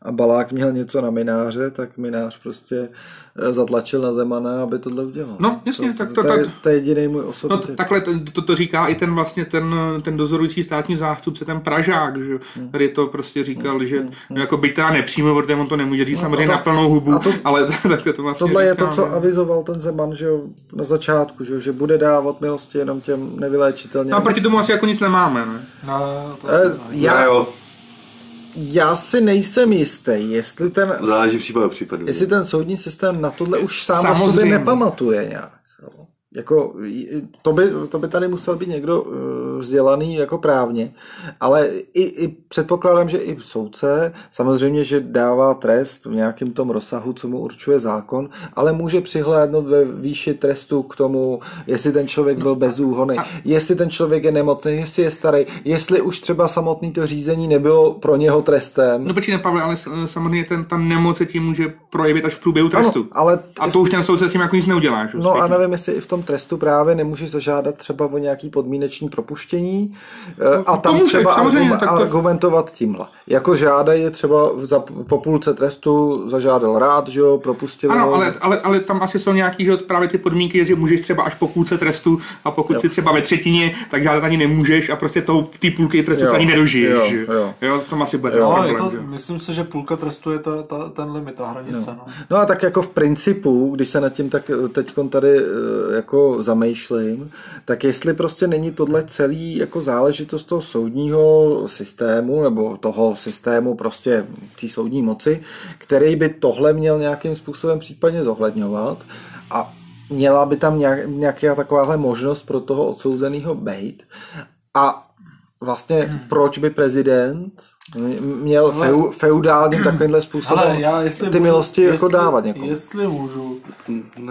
a Balák měl něco na mináře, tak minář prostě Eh, zatlačil na Zemana, aby tohle udělal. No, jasně, to, tak to, to, to, to je jediný můj osobní no, Takhle to, to, to, říká i ten vlastně ten, ten dozorující státní zástupce, ten Pražák, že hmm. tady to prostě říkal, hmm. že hmm. No, jako byť teda nepřímo, protože on to nemůže říct no, samozřejmě to, na plnou hubu, to, ale [LAUGHS] takhle to vlastně Tohle říká, je to, co no. avizoval ten Zeman, že na začátku, že, že bude dávat milosti jenom těm nevyléčitelně. No a proti tomu asi jako nic nemáme, ne? No, to eh, já, jo já si nejsem jistý, jestli ten... Záleží případ případu. Jestli ten soudní systém na tohle už sám o sobě nepamatuje nějak. Jako, to, by, to by tady musel být někdo uh, vzdělaný jako právně, ale i, i předpokládám, že i soudce samozřejmě, že dává trest v nějakém tom rozsahu, co mu určuje zákon, ale může přihlédnout ve výši trestu k tomu, jestli ten člověk byl bezúhonný, jestli ten člověk je nemocný, jestli je starý, jestli už třeba samotný to řízení nebylo pro něho trestem. No počkej, Pavle, ale samozřejmě ten, ta nemoc se tím může projevit až v průběhu trestu. Ano, ale a to už ten soudce s tím jako nic neudělá. Že? No a nevím, jestli i v tom trestu právě nemůže zažádat třeba o nějaký podmíneční propuštění propuštění eh, a tam můžeš, třeba samozřejmě, argum- tak to- argumentovat tímhle. Jako žádají je třeba za, po půlce trestu zažádal rád, že jo, propustil Ano, ale, ale, ale tam asi jsou nějaký, že právě ty podmínky, že můžeš třeba až po půlce trestu a pokud si třeba ve třetině, tak žádat ani nemůžeš a prostě tou ty půlky trestu Jo, se ani nedožiješ. jo, jo. jo, v tom asi bude No, je problém. to, že? myslím si, že půlka trestu je ta, ta, ten limit, ta hranice. No. No a tak jako v principu, když se nad tím tak teď tady eh, jako zamýšlím, tak jestli prostě není tohle celý jako záležitost toho soudního systému nebo toho systému prostě té soudní moci, který by tohle měl nějakým způsobem případně zohledňovat a měla by tam nějak, nějaká takováhle možnost pro toho odsouzeného být. A vlastně proč by prezident měl Ale- feu, feudálním takovýmhle způsobem Ale já, jestli ty můžu, milosti jako jestli, dávat někomu. Jestli můžu,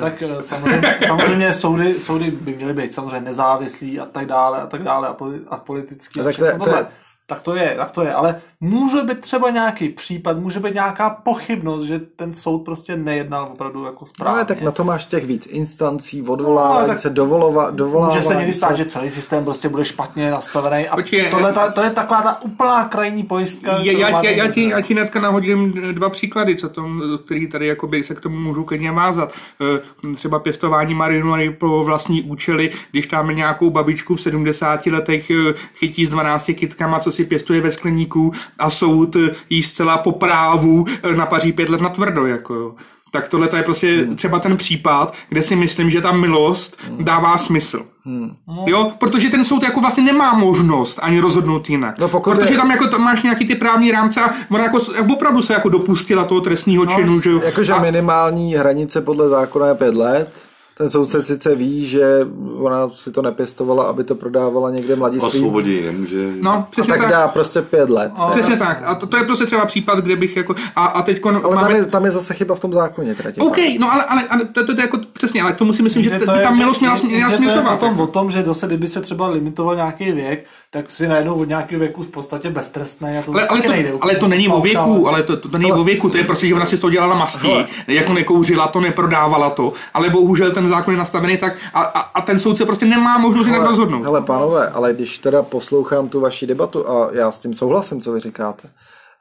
tak eh, samozřejmě, [LAUGHS] samozřejmě soudy, soudy by měly být samozřejmě nezávislí a tak dále a tak dále a, poli, a politický. A tak, to je- to je- tak to je, tak to je, ale může být třeba nějaký případ, může být nějaká pochybnost, že ten soud prostě nejednal opravdu jako No, správně. ale tak na to máš těch víc instancí, odvolávání No, tak se, dovolova, dovolávání Může se někdy stát, že celý systém prostě bude špatně nastavený a Počkej, tohle, ta, to je taková ta úplná krajní pojistka. Já, kterou já, já, já, ti, já ti hnedka nahodím dva příklady, co tom, který tady jakoby se k tomu můžu klidně vázat. Eh, Třeba pěstování marihuany pro vlastní účely, když tam nějakou babičku v 70 letech eh, chytí s 12 kytkama, co si pěstuje ve skleníku a soud jí zcela po právu eh, napaří pět let na tvrdo. Jako, jo. tak tohle to je prostě Hmm. třeba ten případ, kde si myslím, že ta milost dává smysl. Hmm. Jo, protože ten soud jako vlastně nemá možnost ani rozhodnout jinak. No, pokud protože je- tam jako to máš nějaký ty právní rámce a ona jako opravdu se jako dopustila toho trestního činu, že jo. Jakože A- minimální hranice podle zákona je pět let. Ten soudce sice ví, že ona si to nepěstovala, aby to prodávala někde mladistvím. Osvobodí nemůže. No, A přesně tak tak. dá prostě pět let. teda. Přesně tak. A to, to, je prostě třeba případ, kde bych jako... A, a teď Ale tam máme... je, tam je zase chyba v tom zákoně. Teda OK, no ale, ale, ale to, to, to, je jako přesně, ale k tomu si myslím, že Že to je- ta milost měla, to směřovat. potom jako. o tom, že zase, kdyby se třeba limitoval nějaký věk, tak si najednou od nějakého věku v podstatě beztrestné a to Ale, ale, to, nejde. ale to není o věku, ale to, to, to není o věku, to je prostě, že ona si z toho dělala masti, jako nekouřila to, neprodávala to, ale bohužel ten zákon je nastavený tak a, a, a ten soudce prostě nemá možnost jinak rozhodnout. Hele, pánové, ale když teda poslouchám tu vaši debatu a já s tím souhlasím, co vy říkáte,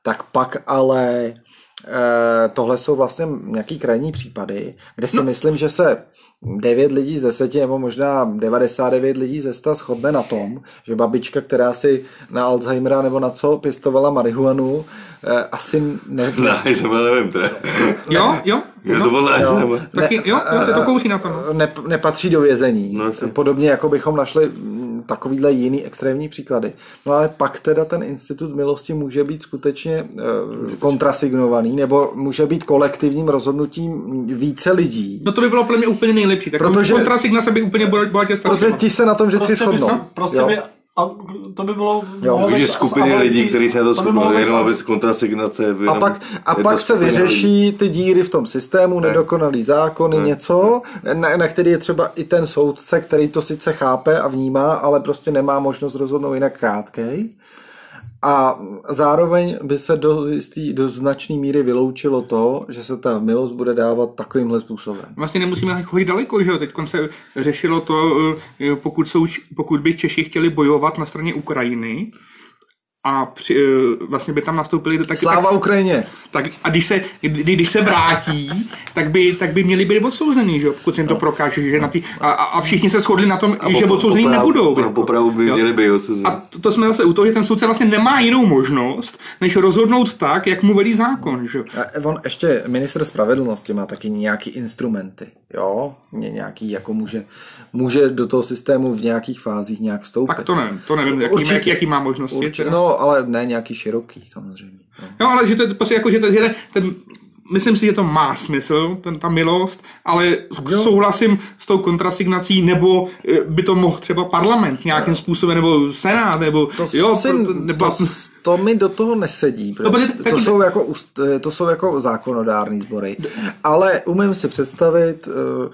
tak pak ale tohle jsou vlastně nějaký krajní případy, kde si no. myslím, že se 9 lidí z 10 nebo možná 99 lidí ze 100 shodne na tom, že babička, která si na Alzheimera nebo na co pěstovala marihuanu, eh, asi ne... Ne, jsem nevím teda. [LAUGHS] Jo, jo, Je to podle Jo. taky, jo, jo, to, to kouří na to. No. ne, nepatří do vězení. No, No. Podobně jako bychom našli takovýhle jiný extrémní příklady. No ale pak teda ten institut milosti může být skutečně uh, kontrasignovaný, nebo může být kolektivním rozhodnutím více lidí. no to by bylo pro mě úplně nejlepší, tak Protože- protože, kontrasignace bych úplně bohatě stačila. Protože ti se na tom vždycky Prostě by, shodnou. prostě jo. by, a to by bylo... Jo. s skupiny abolicí- lidí, kteří se na to být jenom aby se kontrasignace... A jenom- pak, a je to pak se skupina lidí. vyřeší ty díry v tom systému, nedokonalý zákony, něco, na, na který je třeba i ten soudce, který to sice chápe a vnímá, ale prostě nemá možnost rozhodnout jinak krátkej. A zároveň by se do, jistý, do značné míry vyloučilo to, že se ta milost bude dávat takovýmhle způsobem. Vlastně nemusíme chodit daleko, že jo? Teď se řešilo to, eh, pokud, jsou, pokud by Češi chtěli bojovat na straně Ukrajiny, a při, eh, vlastně by tam nastoupili do taky Sláva tak, Ukrajině! tak, a když se, kdy, když se vrátí, tak by, tak by měli být odsouzení, že jo? pokud se jim to prokáže, že na tý, a, a a všichni se shodli na tom, A že po- odsouzení popravu- nebudou. A jako. popravu by Jo? měli být odsouzený. A to, to jsme zase u toho, že ten soudce vlastně nemá jinou možnost, než rozhodnout tak, jak mu velí zákon. Že? A on ještě, minister spravedlnosti má taky nějaký instrumenty, jo? Ně- Nějaký, jako může, může do toho systému v nějakých fázích nějak vstoupit. Tak to nevím, to nevím, jaký, Určitě. jaký, jaký má možnosti. Určitě, teda. Ale ne nějaký široký, samozřejmě. No. Jo, ale že to je prostě jako, že, to, že ten, ten, myslím si, že to má smysl, ten, ta milost, ale Jo. souhlasím s tou kontrasignací, nebo eh, by to mohl třeba parlament nějakým způsobem, nebo senát, nebo To, jo, si, pro- nebo, to, to mi do toho nesedí. No, protože to, jsou jako, to jsou jako zákonodárný sbory. Ale umím si představit eh,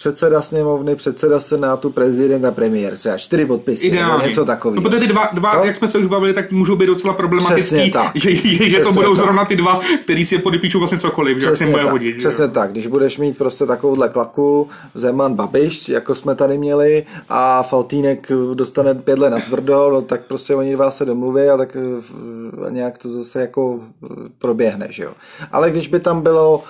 předseda sněmovny, předseda senátu, prezident a premiér. Třeba čtyři podpisy. Ideálně. Něco takového. No, protože ty dva, dva No. jak jsme se už bavili, tak můžou být docela problematický, Přesně tak. že, že, že to Přesně budou tak. zrovna ty dva, který si podepíšou vlastně cokoliv, že jak se bude tak, hodit. že jo. přesně tak. Když budeš mít prostě takovouhle klaku Zeman Babiš, jako jsme tady měli, a Faltýnek dostane pět let na tvrdo, no, tak prostě oni dva se domluví a tak eh, nějak to zase jako eh, proběhne, že jo. Ale když by tam bylo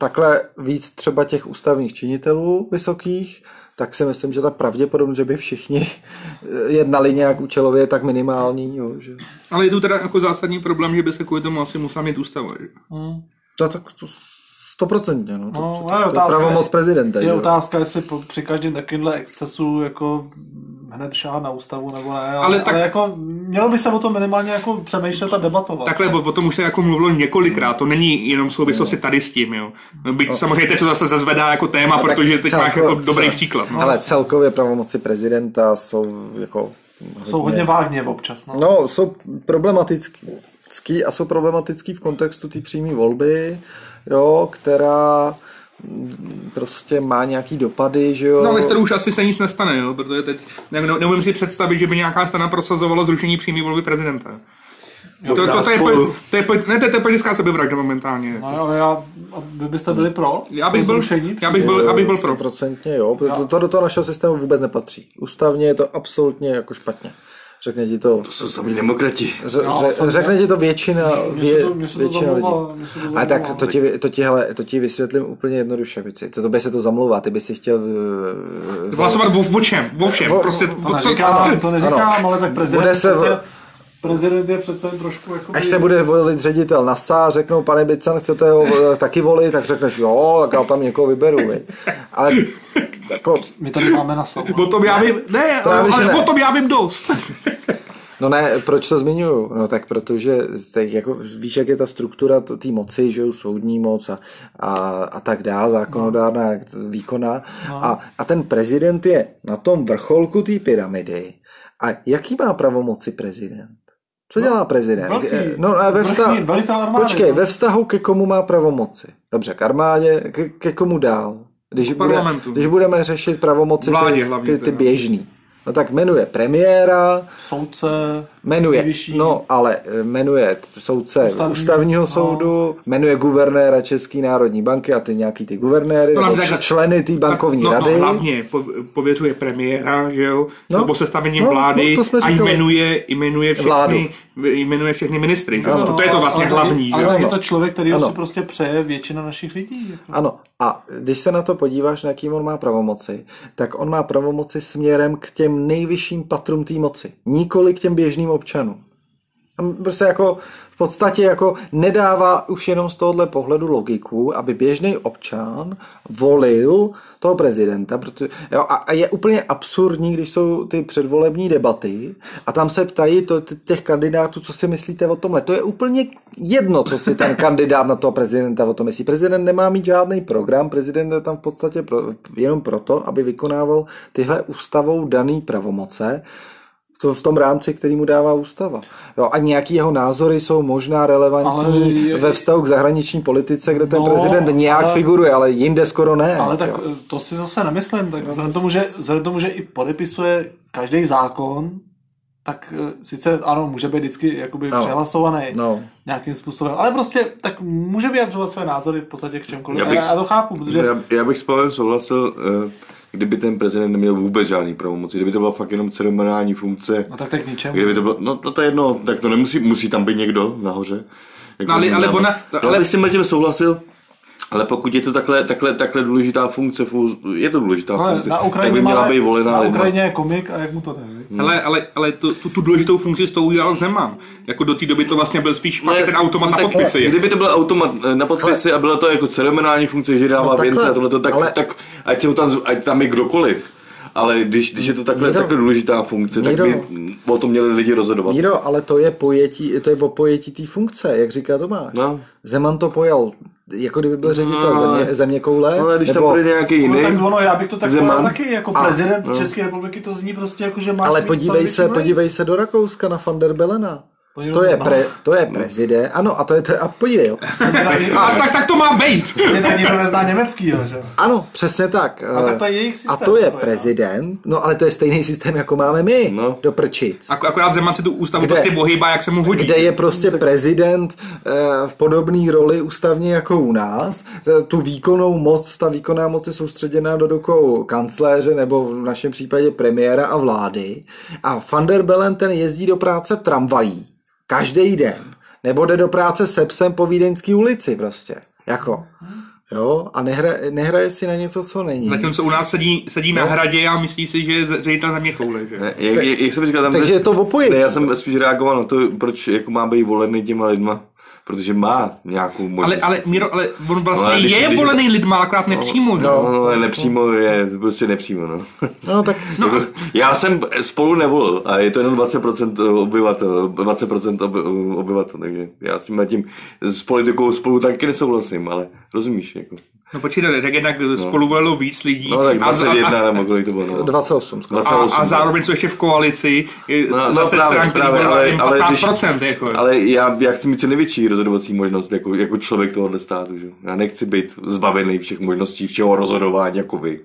takhle víc třeba těch ústavních činitelů vysokých, tak si myslím, že ta pravděpodobnost, že by všichni [LAUGHS] jednali nějak účelově, je tak minimální. Jo, že... Ale je tu teda jako zásadní problém, že by se kvůli tomu asi musela mít ústava. Že? To, tak to stoprocentně. No, to, No, to, to, to je otázka pravomoc je- prezidenta. Je jo. otázka, jestli po, při každém takovémhle excesu jako hned šáhat na ústavu nebo ne, ale, Ale tak- ale jako mělo by se o tom minimálně jako přemýšlet a debatovat. Takhle o, o tom už se jako mluvilo několikrát, to není jenom souvislosti tady s tím, jo. Byť samozřejmě teď se zase zazvedá jako téma, No, protože teď máš celko- jako dobrý cel- příklad. No. Ale celkově pravomoci prezidenta jsou jako Jsou hodně vágně občas. No. No, jsou problematický a jsou problematický v kontextu té přímé volby, jo, která prostě má nějaký dopady, že jo. No ale už asi se nic nestane, jo, protože teď ne, ne, neumím si představit, že by nějaká strana prosazovala zrušení přímé volby prezidenta. To, to, to, to, je, to, je, ne, to, je- to je politická sebevražda momentálně. No, ale já, a vy byste byli pro? Já bych byl, zrušení já bych byl, abych byl pro. Procentně, jo, protože to, to do toho našeho systému vůbec nepatří. Ústavně je to absolutně jako špatně. Řekne ti to, To jsou sami demokrati. ře, No, ře, řekne ti to většina, vě, to- se to většina lidí. se to Ale tak to ti, to, ti, hele, to ti vysvětlím úplně jednoduše. Věci. To, to by se to zamlouvá, ty by si chtěl... Hlasovat o, o čem, o všem, prostě, To o, co, neříkám, to neříkám, ale tak prezident, Bude se prezident je přece trošku jako... Až se bude volit ředitel NASA, řeknou, pane Bican, chcete ho eh, taky volit, tak řekneš, jo, tak já tam někoho vyberu. Viď. Ale jako, My tady máme na o tom já vím, ne, Právě, ale, ale ne. o tom já vím dost. No ne, proč to zmiňuju? No tak protože tak jako, víš, jak je ta struktura té moci, že jo, soudní moc a, a, a tak dále, zákonodárná, no. výkonná. No. A, a ten prezident je na tom vrcholku té pyramidy. A jaký má pravomoci prezident? Co dělá prezident? velký, Eh, no, a ve vztahu, armády, počkej, no. ve vztahu ke komu má pravomoci? Dobře, k armádě, ke, ke komu dál? Když, bude, když budeme řešit pravomoci Vládě ty, hlavně ty, ty běžný. No tak jmenuje premiéra, Soudce, Jmenuje, nejvyšší. no ale eh, jmenuje soudce Ústavní, ústavního no. soudu, jmenuje guvernéra České národní banky a ty nějaký ty guvernéry, No, no, nebo takhle- členy té bankovní no, rady. No, hlavně po, pověřuje premiéra, že jo, No. no, nebo sestavením No, vlády no, to jsme a říkali. jmenuje, jmenuje, Vládu. všechny, jmenuje všechny ministry. Že? Ano. jo? To je to vlastně ale hlavní. Ale že tak je to člověk, který Ano. si prostě přeje většina našich lidí. Jako. Ano, a když se na to podíváš, na jakým on má pravomoci, tak on má pravomoci směrem k těm nejvyšším patrům té moci, nikoli k těm běžným občanům. On Prostě jako podstatě jako nedává už jenom z tohohle pohledu logiku, aby běžný občan volil toho prezidenta, protože, jo, a, a je úplně absurdní, když jsou ty předvolební debaty a tam se ptají to, těch kandidátů, co si myslíte o tomhle. To je úplně jedno, co si ten kandidát na toho prezidenta o tom myslí. Prezident nemá mít žádný program, prezident je tam v podstatě pro, jenom proto, aby vykonával tyhle ústavou daný pravomoce, to v tom rámci, který mu dává ústava. Jo, a nějaký jeho názory jsou možná relevantní Ale je- ve vztahu k zahraniční politice, kde ten No, prezident nějak ale- figuruje, ale jinde skoro ne. Ale tak jo. to si zase nemyslím. Tak vzhledem tomu, že, vzhledem tomu, že i podepisuje každý zákon, tak eh, sice ano, může být vždycky jakoby No. přehlasovaný No. nějakým způsobem, ale prostě tak může vyjadřovat své názory v podstatě k čemkoliv. Já Já, bych- já to chápu, protože Já, já bych s Pavlem souhlasil, eh, kdyby ten prezident neměl vůbec žádný pravomoci, kdyby to byla fakt jenom ceremoniální funkce, no tak tak k ničemu. kdyby to bylo, no, no to je jedno, tak to nemusí, musí tam být někdo nahoře. Jako No, ale- ale ona- já ale- bych s tím souhlasil, ale pokud je to takhle, takhle, takhle důležitá funkce, fu- je to důležitá Ale funkce, na tak Ukrajině, by měla být volená na. Ukrajině je komik a jak mu to jde. viď? Hele, ale, ale tu, tu, tu důležitou funkci s tou udělal Zeman. Jako do té doby to vlastně byl spíš fakt ten automat na tak, podpisy. Kdyby to byl automat eh, na podpisy a bylo to jako ceremoniální funkce, že dává No no, věnce a tohleto, tak, ale- ale... tak ať, se tam, ať tam je kdokoliv. Ale když, když je to takhle, Míro, takhle důležitá funkce, tak Míro. by o tom měli lidi rozhodovat. Míro, ale to je pojetí, to je o pojetí té funkce, jak říká Tomáš. No. Zeman to pojal, jako kdyby byl ředitel No, země, země koule, No, ale když tam nebo, bude nějaký jiný, No, tak ono, já bych to tak Zeman. taky, jako A- prezident České republiky to zní prostě jako, že má ale podívej se, podívej se do Rakouska na van der Belena. To, To je, pre, to je prezident, ano, a to je, a podívej, jo. A tak, tak to má být. Tak nikdo nezná německý, jo, že? Ano, přesně tak. A tak to je jejich systém, A to je prezident, no ale to je stejný systém, jako máme my, No. do prčic. Ak- Akorát Zeman si tu ústavu Kde? prostě ohýbá, jak se mu hodí. Kde je prostě prezident eh, v podobné roli ústavně jako u nás. Eh, Tu výkonnou moc, ta výkonná moc je soustředěná do rukou kancléře nebo v našem případě premiéra a vlády. A Van der Bellen ten jezdí do práce tramvají. Každý den. Nebo jde do práce se psem po Vídeňské ulici prostě. Jako. Jo, a nehraje, nehraje si na něco, co není. Zatímco u nás sedí, sedí na hradě a myslí si, že je ředitel země koule, že? Ne, jak, jak, jak jsem říkal, tam takže je to o pojetí. Ne, já jsem spíš reagoval na to, proč jako má být volený těma lidma. Protože má nějakou možnost. Ale, ale, Míro, ale on vlastně No, ale když- je když- volený lidma, akorát nepřímo, že? No, no, ale nepřímo je prostě nepřímo, no. No tak No, a- [LAUGHS] Já jsem spolu nevolil a je to jenom 20% obyvatel, 20% oby, obyvatel, takže já s tím tím s politikou spolu taky nesouhlasím, ale rozumíš, jako. No počkej, tak jednak spolu volilo víc lidí. No tak a, 21 nebo kolik to bylo, no. 28 skoro. a, 28, a zároveň jsou ještě v koalici No, no, no, zase právě, stran, právě, ale- ale, ale 15%, když- jako. Ale já, já chci mít co největší rozhodovací možnost jako, jako člověk tohohle státu. Že? Já nechci být zbavený všech možností, všeho rozhodování jako vy.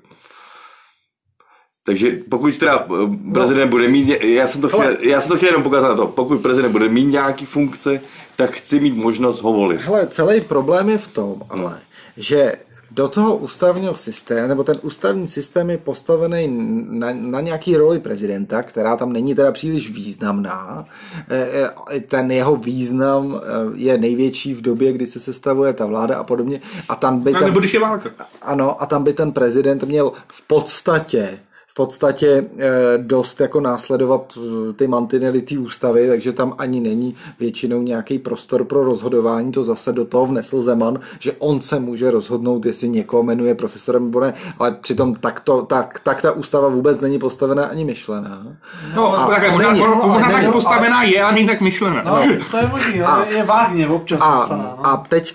Takže pokud teda eh, prezident bude mít, já jsem, to chtěl, já jsem to chtěl jenom pokázat na to, pokud prezident bude mít nějaký funkce, tak chci mít možnost ho volit. Hele, celý problém je v tom, ale, že do toho ústavního systému, nebo ten ústavní systém je postavený na, na nějaký roli prezidenta, která tam není teda příliš významná. E, e, Ten jeho význam e, je největší v době, kdy se sestavuje ta vláda a podobně. A tam by ten, nebo když je válka. ano, a tam by ten prezident měl v podstatě v podstatě eh, dost jako následovat eh, ty mantinely té ústavy, takže tam ani není většinou nějaký prostor pro rozhodování. To zase do toho vnesl Zeman, že on se může rozhodnout, jestli někoho jmenuje profesorem nebo ne, ale přitom tak, to, tak, tak ta ústava vůbec není postavená ani myšlená. No, A- tak, a možná, není- možná, no, a tak není- postavená je a není tak myšlená. No, to je možný, ale je vágně občas A, no. a teď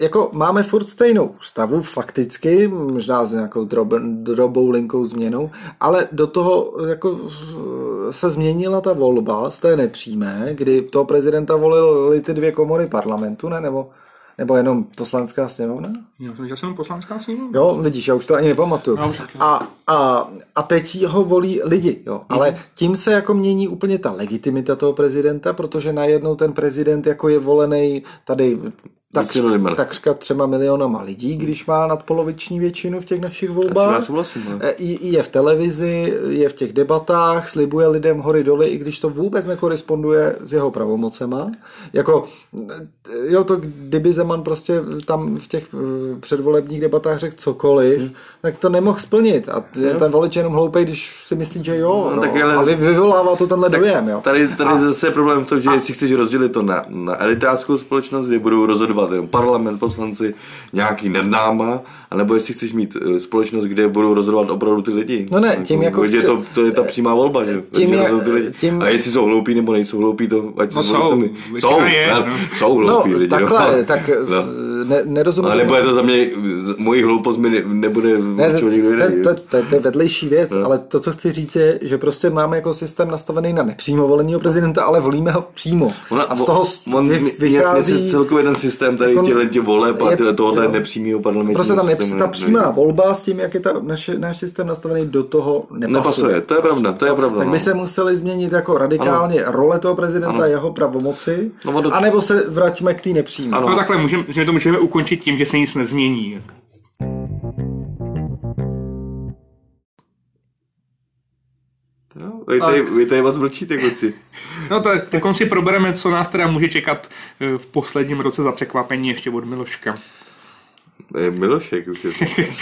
jako máme furt stejnou ústavu, fakticky, možná s nějakou drob, drobou linkou změnou, ale do toho jako se změnila ta volba z té nepřímé, kdy toho prezidenta volili ty dvě komory parlamentu, ne? Nebo, nebo jenom poslanská sněmovna? Já jsem, poslanská sněmovna. Jo, vidíš, já už to ani nepamatuju. Už. A, a, a teď ho volí lidi, jo. Ale tím se jako mění úplně ta legitimita toho prezidenta, protože najednou ten prezident jako je volený tady tak, lidmi. takřka třema milionama lidí, když má nadpoloviční většinu v těch našich volbách. Já souhlasím, no. E, je v televizi, je v těch debatách, slibuje lidem hory doly, i když to vůbec nekoresponduje s jeho pravomocema. Jako, jo, to kdyby Zeman prostě tam v těch eh, předvolebních debatách řekl cokoliv, hmm. tak to nemohl splnit. A t- ten volič je jenom hloupý, když si myslí, že jo. No, No, tak ale- A vy, vyvolává to tenhle dojem, jo. Tady, tady a, zase je problém v tom, že jestli chceš rozdělit to na, na elitářskou společnost, kde budou rozhodovat jenom parlament, poslanci, nějaký nad náma, anebo jestli chceš mít eh, společnost, kde budou rozhodovat opravdu ty lidi. No ne, tím jako je chci- to, to je ta přímá volba, že? tím Takže je- ty lidi. tím- A jestli jsou hloupí nebo nejsou hloupí, to ať No se jsou, jsou, Jsou, je, no. jsou No, hloupí lidi. takhle, jo. tak No. Ne, nerozumím. Ale nebo je to za mě, moji hloupost mi ne, nebude Ne, to, někdo to, to, to, to je vedlejší věc, no. ale to, co chci říct, je, že prostě máme jako systém nastavený na nepřímo voleného prezidenta, ale volíme ho přímo. Ona, a z toho on, vy, mě- vychází... Mě se celkově ten systém tady jako- těle tě voleb a jo. nepřímého parlamentu. Prostě ta, nepř, ta přímá volba s tím, jak je ta, naše, náš systém nastavený, do toho nepasuje. Nepasuje, to je pravda, to je pravda. Tak by no. se museli změnit jako radikálně ano. role toho prezidenta, Ano. jeho pravomoci, No, anebo se vraťme k té nepřímé. No takhle, můžeme, že to můžeme ukončit tím, že se nic nezmění. Jo, vy, tady, vy tady moc mlčíte, kluci. [LAUGHS] No tak teď si probereme, co nás teda může čekat eh, v posledním roce za překvapení ještě od Miloška. Je Milošek už je to. [LAUGHS]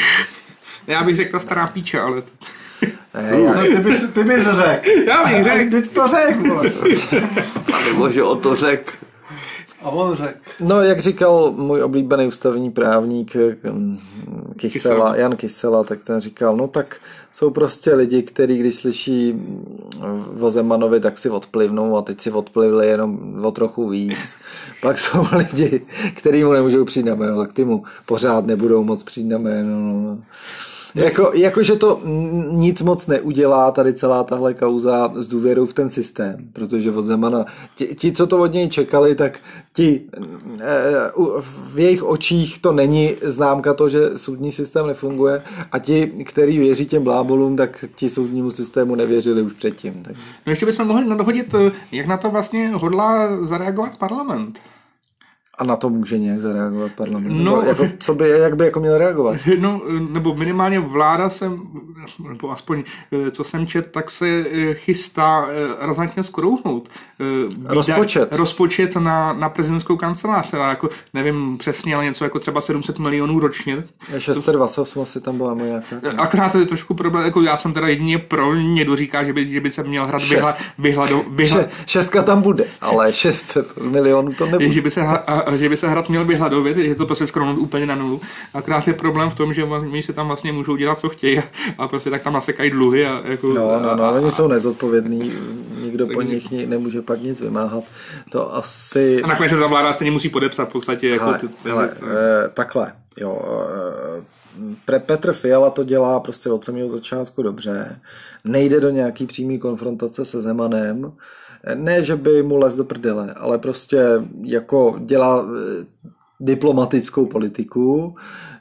Já bych řekl ta stará píča, ale... Ne, já, To ty bys, ty bys řekl. Já bych řekl. Teď to řekl, vole. [LAUGHS] Nebo že o to řek. A on řekl. No, jak říkal můj oblíbený ústavní právník mm, Kysela, Kysela. Jan Kysela, tak ten říkal, no tak jsou prostě lidi, kteří když slyší mm, o Zemanovi, tak si odplivnou a teď si odplivli jenom o trochu víc. [LAUGHS] Pak jsou lidi, kteří mu nemůžou přijít na jméno, tak ty mu pořád nebudou moc přijít na jméno. No. [LAUGHS] Jako, jako, že to nic moc neudělá tady celá tahle kauza s důvěrou v ten systém, protože od Zemana, ti, ti co to od něj čekali, tak ti eh, v jejich očích to není známka to, že soudní systém nefunguje a ti, který věří těm blábolům, tak ti soudnímu systému nevěřili už předtím. Tak. No ještě bychom mohli dohodit, eh, jak na to vlastně hodlá zareagovat parlament. A na to může nějak zareagovat parlament? No, nebo jako, co by, jak by jako měl reagovat? [LAUGHS] No, nebo minimálně vláda se, nebo aspoň co jsem čet, tak se chystá razantně skrouhnout. Rozpočet. Rozpočet na, na prezidentskou kancelář, teda jako, nevím přesně, ale něco jako třeba 700 milionů ročně. 628 asi tam byla moje. Akorát to je trošku problém, jako já jsem teda jedině pro, někdo říká, že by, že by se měl hrát vyhla, vyhla, vyhla. Šestka tam bude, ale 600 milionů to nebude. Že by se, že by se hrad měl vyhladovit, že to prostě skrounout úplně na nulu. Akorát je problém v tom, že oni si tam vlastně můžou dělat, co chtějí a prostě tak tam nasekají dluhy. A jako, no, no, no, a, oni jsou nezodpovědní, nikdo po nich nemůže pak nic vymáhat. To asi... A nakonec ta vláda stejně musí podepsat v podstatě. Jako hele, ty, hele, ty, eh, takhle, jo. Eh, pre Petr Fiala to dělá prostě od samého začátku dobře. Nejde do nějaký přímý konfrontace se Zemanem ne, že by mu les do prdele, ale prostě jako dělá eh, diplomatickou politiku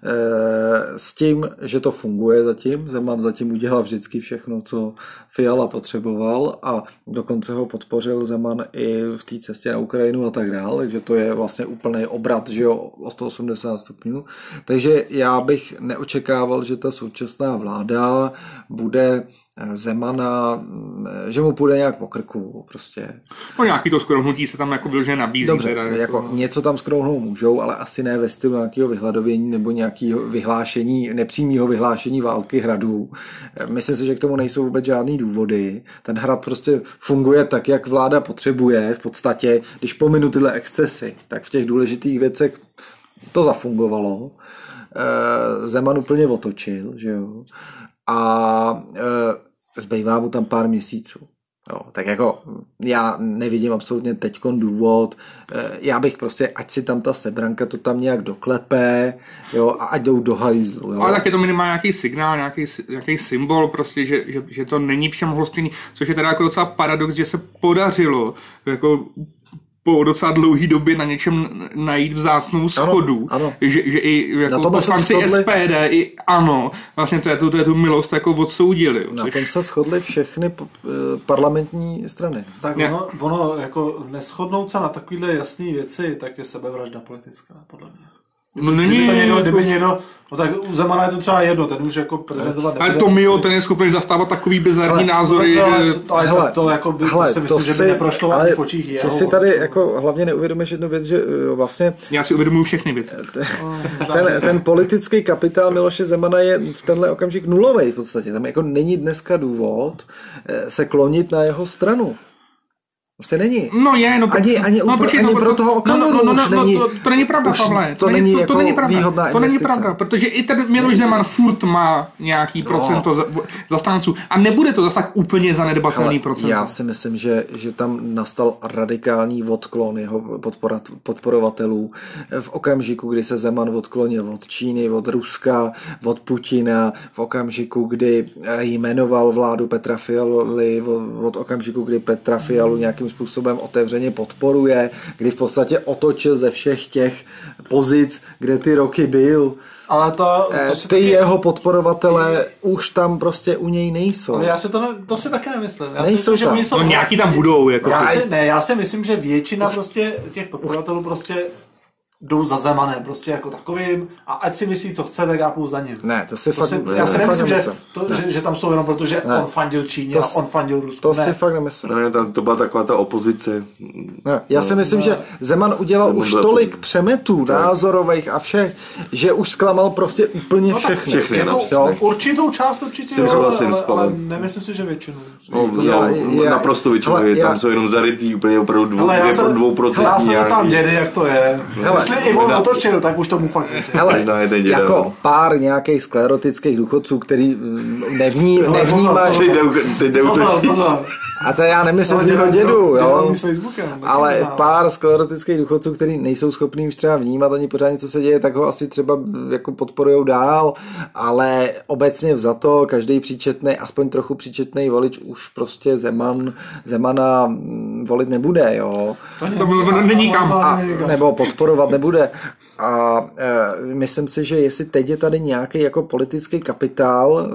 eh, s tím, že to funguje zatím. Zeman zatím udělal vždycky všechno, co Fiala potřeboval a dokonce ho podpořil Zeman i v té cestě na Ukrajinu a tak dále, takže to je vlastně úplný obrat, že jo, o 180 stupňů. Takže já bych neočekával, že ta současná vláda bude Zemana, že mu půjde nějak po krku, prostě. No nějaký to skrouhnutí se tam jako že nabízí. Dobře, teda, jako... jako něco tam skrouhnout můžou, ale asi ne ve stylu nějakého vyhladovění nebo nějakého vyhlášení, nepřímého vyhlášení války hradů. Myslím si, že k tomu nejsou vůbec žádný důvody. Ten hrad prostě funguje tak, jak vláda potřebuje v podstatě, když pominu tyhle excesy, tak v těch důležitých věcech to zafungovalo. Eh, Zeman úplně otočil, že jo. A eh, zbývá mu tam pár měsíců. Jo, tak jako já nevidím absolutně teď důvod, eh, já bych prostě, ať si tam ta sebranka to tam nějak doklepe, jo, a ať jdou do hajzlu. Jo. Ale tak je to minimálně nějaký signál, nějaký, nějaký symbol prostě, že, že, že to není všem hostinný, což je teda jako docela paradox, že se podařilo jako po docela dlouhé době na něčem najít vzácnou schodu. Ano, ano. Že, že i jako poslanci SPD, i ano, vlastně to je tu, to je tu milost jako odsoudili. Na tom se shodly všechny eh, parlamentní strany. Tak ono, ono, jako neschodnout se na takovéhle jasné věci, tak je sebevražda politická, podle mě. No není... Kdyby, to někdo, kdyby někdo, no tak u Zemana je to třeba jedno, ten už jako prezentovat Ale to Mio, ten je schopný zastávat takový bizarní názory, no, ale, to, ale hele, to, to, jako by, hele, to si myslím, to že by neprošlo ale v očích jeho. Ty si tady jako hlavně neuvědomíš jednu věc, že vlastně... Já si uvědomuji všechny věci. [LAUGHS] Ten, ten politický kapitál Miloše Zemana je v tenhle okamžik nulový v podstatě. Tam jako není dneska důvod eh, se klonit na jeho stranu. Prostě není. No je, no, ani, ani, no, počkej, ani no, pro toho Okamuru no, no, no, no, není, to, to není pravda, Pavle. To, to není, to, to, to není pravda. výhodná To není pravda, protože i ten Miloš Zeman furt má nějaký no. procento zastánců a nebude to zase tak úplně zanedbatelný procent. Já si myslím, že, že tam nastal radikální odklon jeho podporat, podporovatelů v okamžiku, kdy se Zeman odklonil od Číny, od Ruska, od Putina, v okamžiku, kdy jmenoval vládu Petra Fialy, od okamžiku, kdy Petra Fialu nějakým způsobem otevřeně podporuje, kdy v podstatě otočil ze všech těch pozic, kde ty roky byl. Ale to, to ty taky... jeho podporovatele už tam prostě u něj nejsou. Ale já si to, ne, to si také nemyslím. Já nejsou si myslím, že jsou... No nějaký tam budou. Jako já si, ne, já si myslím, že většina už... prostě těch podporovatelů prostě jdou za Zemanem, prostě jako takovým a ať si myslí, co chce, tak já půjdu za ním. Ne, to si to fakt... Si, já si nemyslím, že, to, že, že, tam jsou jenom protože ne. on fandil Číně to, a on fandil Rusku. To ne. si fakt nemyslím. Ne, to, to byla taková ta opozice. Ne, já si myslím, ne. že Zeman udělal Zeman už tolik opozice. přemetů tak. názorových a všech, že už zklamal prostě úplně no, všechny. všechny jako, no, určitou část určitě, jo, ale, ale, ale, nemyslím si, že většinu. No, já, já, naprosto většinu, tam jsou jenom zarytý úplně opravdu dvou, dvou, dvou procent. Já se tam dědy, jak to je. Jestli i on otočil skončil, tak už tomu fakt Hele, no, jako pár nějakých sklerotických důchodců, který mm, nevní, nevnímají... Pozor, pozor. A to já nemyslím tvýho dědu, jo. Ale pár sklerotických důchodců, kteří nejsou schopní už třeba vnímat ani pořádně, co se děje, tak ho asi třeba jako podporují dál, ale obecně vzato každý příčetný, aspoň trochu příčetný volič už prostě Zeman, Zemana volit nebude, jo. To není kam. A, nebo podporovat nebude. A e, myslím si, že jestli teď je tady nějaký jako politický kapitál,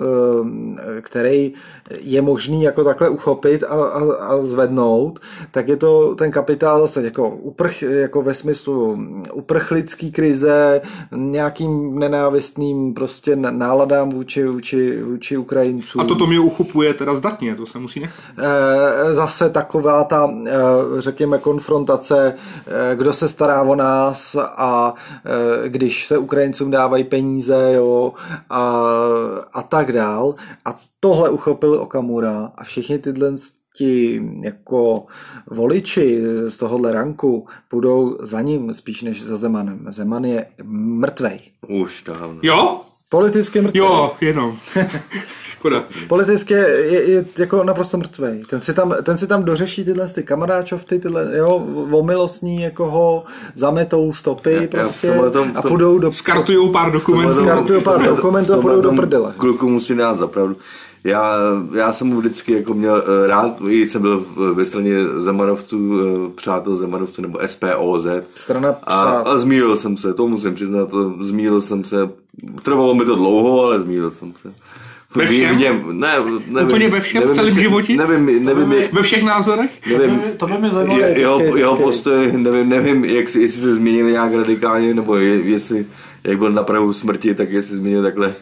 e, který je možný jako takhle uchopit a, a, a zvednout, tak je to ten kapitál zase jako, uprch, jako ve smyslu uprchlický krize, nějakým nenávistným prostě náladám vůči, vůči, vůči Ukrajincům. A toto mě uchopuje teda zdatně, to se musí nechat. E, zase taková ta, e, řekněme, konfrontace, e, kdo se stará o nás a když se Ukrajincům dávají peníze jo, a, a tak dál. A tohle uchopil Okamura a všichni tyhle ti jako voliči z tohohle ranku půjdou za ním spíš než za Zemanem. Zeman je mrtvej. Už dávno. Jo? Politicky mrtvej. Jo, jenom. [LAUGHS] Škoda. [LAUGHS] Politicky je, je, jako naprosto mrtvý. Ten si tam, ten si tam dořeší tyhle ty kamaráčovty, tyhle, jo, omilostní, jako ho zametou stopy já, prostě já tom, a půjdou do... Skartujou pár dokumentů. Skartujou pár dokumentů a půjdou do prdele. Kluku musí dát zapravdu. Já, já jsem mu vždycky jako měl uh, rád, i jsem byl ve straně Zemanovců, uh, přátel Zemanovců nebo SPOZ. Strana a, a zmílil jsem se, to musím přiznat, zmílil jsem se. Trvalo mi to dlouho, ale zmílil jsem se. Ve všem? Něm, ne, nevím, Úplně ve všem, nevím, v celém životě? Nevím, nevím, nevím ve všech názorech? Nevím, to by mi zajímalo. Jeho, jeho postoj, nevím, nevím jak, jestli se změnil nějak radikálně, nebo je, jestli, jak byl na prahu smrti, tak jestli změnil takhle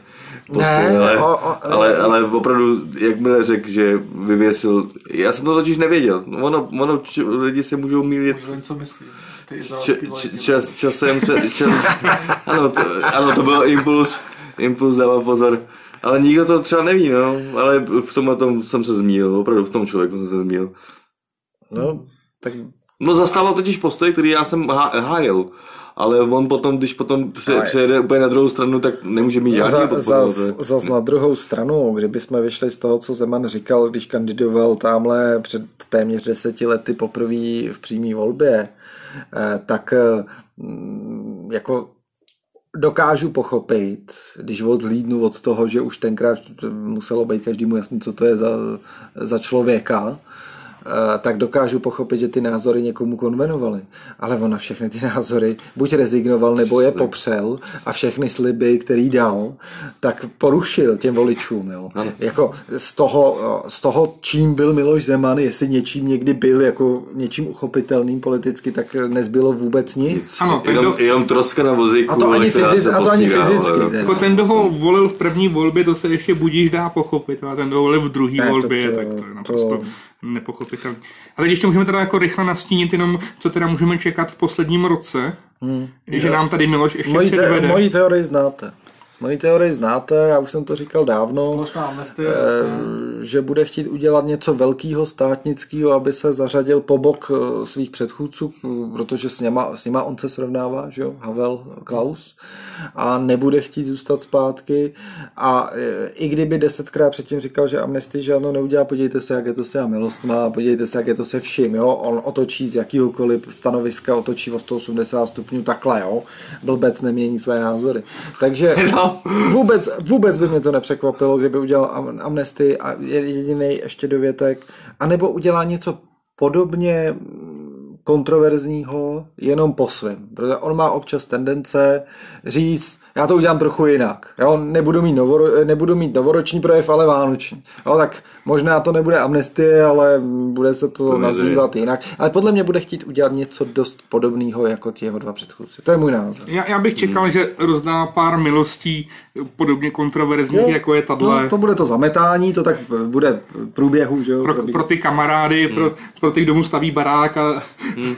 postoj, ne, ale, o, o, ale, ale opravdu, jak mi řekl, že vyvěsil, já jsem to totiž nevěděl, ono, ono č, lidi se můžou mílit. Můžu co myslí. Č, č, čas, časem se, čas, [LAUGHS] ano, to, ano, to byl impuls, impuls dával pozor, ale nikdo to třeba neví, no. Ale v tom tom jsem se zmíl, opravdu v tom člověku jsem se zmíl. No, tak... No zastával totiž postoj, který já jsem hájil. Ale on potom, když potom se ale... přejede úplně na druhou stranu, tak nemůže mít žádný za, podporu. Zas, zas na druhou stranu, kdybychom vyšli z toho, co Zeman říkal, když kandidoval tamhle před téměř deseti lety poprvé v přímé volbě, eh, tak mm, jako dokážu pochopit, když odhlídnu od toho, že už tenkrát muselo být každému jasný, co to je za, za člověka, tak dokážu pochopit, že ty názory někomu konvenovaly. Ale on na všechny ty názory buď rezignoval, nebo je popřel a všechny sliby, který dal, tak porušil těm voličům. Jo. Jako z toho, z toho, čím byl Miloš Zeman, jestli něčím někdy byl jako něčím uchopitelným politicky, tak nezbylo vůbec nic. Ano, jenom, do... jenom troska na vozíku. A to ani, fyzic, a to ani fyzicky. Jako ten, kdo ho volil v první volbě, to se ještě budíš dá pochopit, a ten, kdo volil v druhé volbě, to, to, tak to je naprosto... To nepochopitelný. Ale když to můžeme teda jako rychle nastínit jenom, co teda můžeme čekat v posledním roce, hmm. že nám tady Miloš ještě moji předvede. Te, moji teorii znáte. Moji teorii znáte, já už jsem to říkal dávno, amnestie, eh, že bude chtít udělat něco velkého státnického, aby se zařadil po bok eh, svých předchůdců, protože s něma, s něma on se srovnává, že jo, Havel, Klaus, a nebude chtít zůstat zpátky. A eh, i kdyby desetkrát předtím říkal, že amnestii žádnou neudělá, podívejte se, jak je to s těma milostma, podívejte se, jak je to se vším, jo, on otočí z jakýhokoliv stanoviska, otočí o 180 stupňů takhle, jo, blbec nemění své názory. Takže [LAUGHS] no. vůbec, vůbec by mě to nepřekvapilo, kdyby udělal amnestii a jediný ještě dovětek, anebo udělá něco podobně kontroverzního jenom po svém. Protože on má občas tendence říct, já to udělám trochu jinak. Jo? Nebudu, mít novoro, nebudu mít novoroční projev, ale vánoční. Jo? Tak možná to nebude amnestie, ale bude se to, to nazývat jinak. Ale podle mě bude chtít udělat něco dost podobného jako ti jeho dva předchůdci. To je můj názor. Já, já bych čekal, hmm. že rozdá pár milostí podobně kontroverzních, jo, jako je tato. No, to bude to zametání, to tak bude průběhu. Že jo? Pro, pro ty kamarády, hmm. pro, pro ty, kdo mu staví barák a, hmm.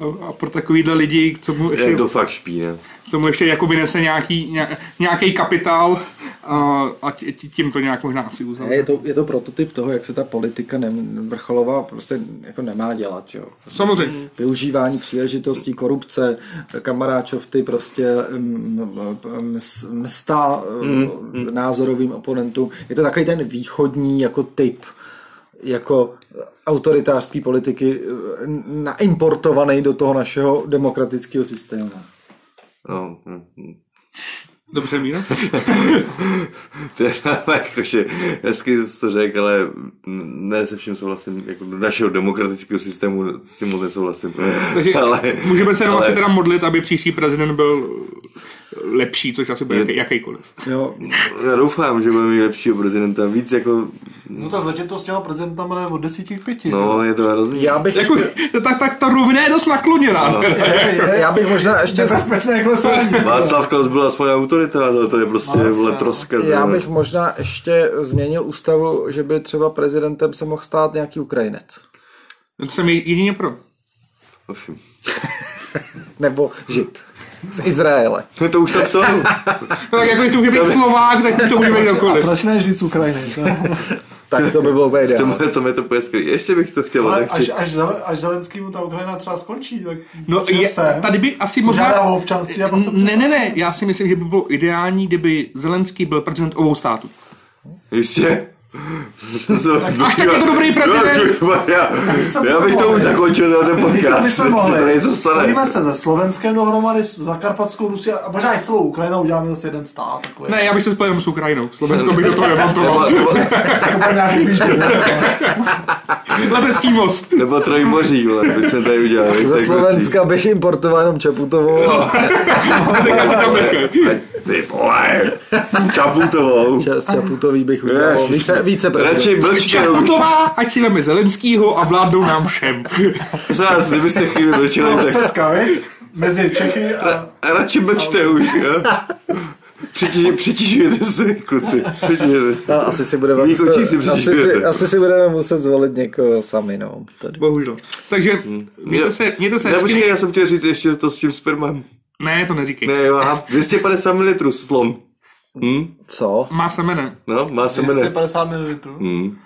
a, [LAUGHS] a pro takovýhle lidi, co mu ještě... Je to fakt špíne co mu ještě jako vynese nějaký, nějaký kapitál a, a tím to nějak možná asi uzavře. Je to, je to prototyp toho, jak se ta politika ne, vrcholová prostě jako nemá dělat. Jo. Samozřejmě. Využívání příležitostí, korupce, kamaráčovty, prostě msta mm, mm. názorovým oponentům. Je to takový ten východní jako typ jako autoritářský politiky eh, naimportovaný do toho našeho demokratického systému. No, hm. Dobře, Míro? [LAUGHS] to je [LAUGHS] jakože, hezky jsi to řekl, ale ne se vším souhlasím, jako do našeho demokratického systému s tím moc nesouhlasím. Takže [LAUGHS] ale, můžeme se ale... asi teda modlit, aby příští prezident byl lepší, což asi bude je, jakýkoliv. Jo. Já doufám, že bude mít lepšího prezidenta. Víc jako... No tak zatím to s těma prezidentama je od 10 k 5. No, je to hrozný. Já bych jako, ještě... tak, tak ta rovina je dost nakloněná. No. Já bych možná ještě... Bezpečné klesání. Václav Klaus byl aspoň autorita, to, to je prostě vole troska. Já bych možná ještě změnil ústavu, že by třeba prezidentem se mohl stát nějaký Ukrajinec. To jsem jedině pro. Ovšem. Nebo Žid. Z Izraele. No to už tam jsou. no, [LAUGHS] tak jako to může být Slovák, tak to může být kdokoliv. A proč ne říct Ukrajiny? [LAUGHS] tak to by bylo úplně ideální. To, to, to, to skvělé. Ještě bych to chtěl. Ale až, až, až Zelenskýmu ta Ukrajina třeba skončí, tak no, je, se, tady by asi možná... občanství a prostě Ne, ne, ne, já si myslím, že by bylo ideální, kdyby Zelenský byl prezident obou států. Jistě. Až tak je to dobrý prezident. Já, já bych to už zakončil za ten podcast. My jsme mohli. Spojíme se ze Slovenskem dohromady, za Karpatskou Rusí a možná i celou Ukrajinou uděláme zase jeden stát. Takový. Ne, já bych se spojil s Ukrajinou. Slovensko bych do toho [LAUGHS] nemontoval. Letecký most. Nebo trojmoří, vole, by jsme tady udělali. Ze Slovenska bych importoval jenom Čaputovou. [LAUGHS] Ty vole, Čaputovou. Z Čaputový bych udělal více, více Radši mlčte. Čaputová, ať si veme Zelenskýho a vládnou nám všem. Zás, kdybyste chvíli mlčeli, tak... Mezi Čechy a... Radši mlčte už, jo? [LAUGHS] Přitíž, přitížujete se, kluci. Přitížujete se. No, asi si budeme muset, si asi, si, asi si budeme muset zvolit někoho sami, no. Tady. Bohužel. Takže hmm. mějte se, mějte se ne, počkej, já jsem chtěl říct ještě to s tím spermem. Ne, to neříkej. Ne, jo, aha, 250 ml slon. Hmm? Co? Má semene. No, má semene. 250 ml. Hmm.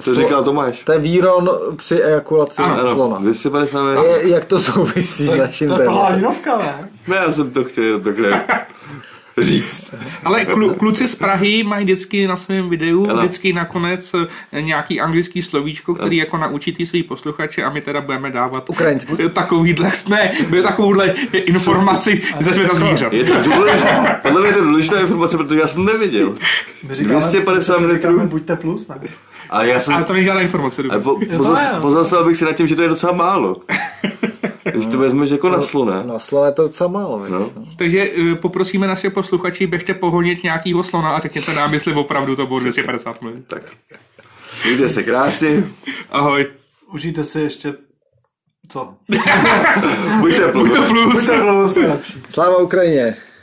Co říkal Tomáš? To je výron při ejakulaci ano, slona. 250 ml. Jak to souvisí s naším tématem? To je plná ne? Ne, já jsem to chtěl takhle [LAUGHS] říct. Ale klu, kluci z Prahy mají vždycky na svém videu ano. vždycky nakonec eh, nějaký anglický slovíčko, který ano. jako naučí ty svý posluchače a my teda budeme dávat Ukrajinsky. [LAUGHS] takovýhle, ne, bude takovouhle informaci ze světa zvířat. Je to důležité, podle mě je to důležitá informace, protože já jsem neviděl. My říkáme, 250 litrů. Buďte plus, ne? A já jsem... Ale to není žádná informace. Po, pozastal bych si nad tím, že to je docela málo. Když to vezmeš jako na slona. Na slona je to docela málo. No. Takže uh, poprosíme naše posluchači, běžte pohonit nějakýho slona a řekněte nám, jestli opravdu to bylo 250 minut. Tak. Mějte se krásně. Ahoj. Užijte si ještě co? [LAUGHS] Buďte plus. Buďte plus. Buďte plus, Sláva Ukrajině.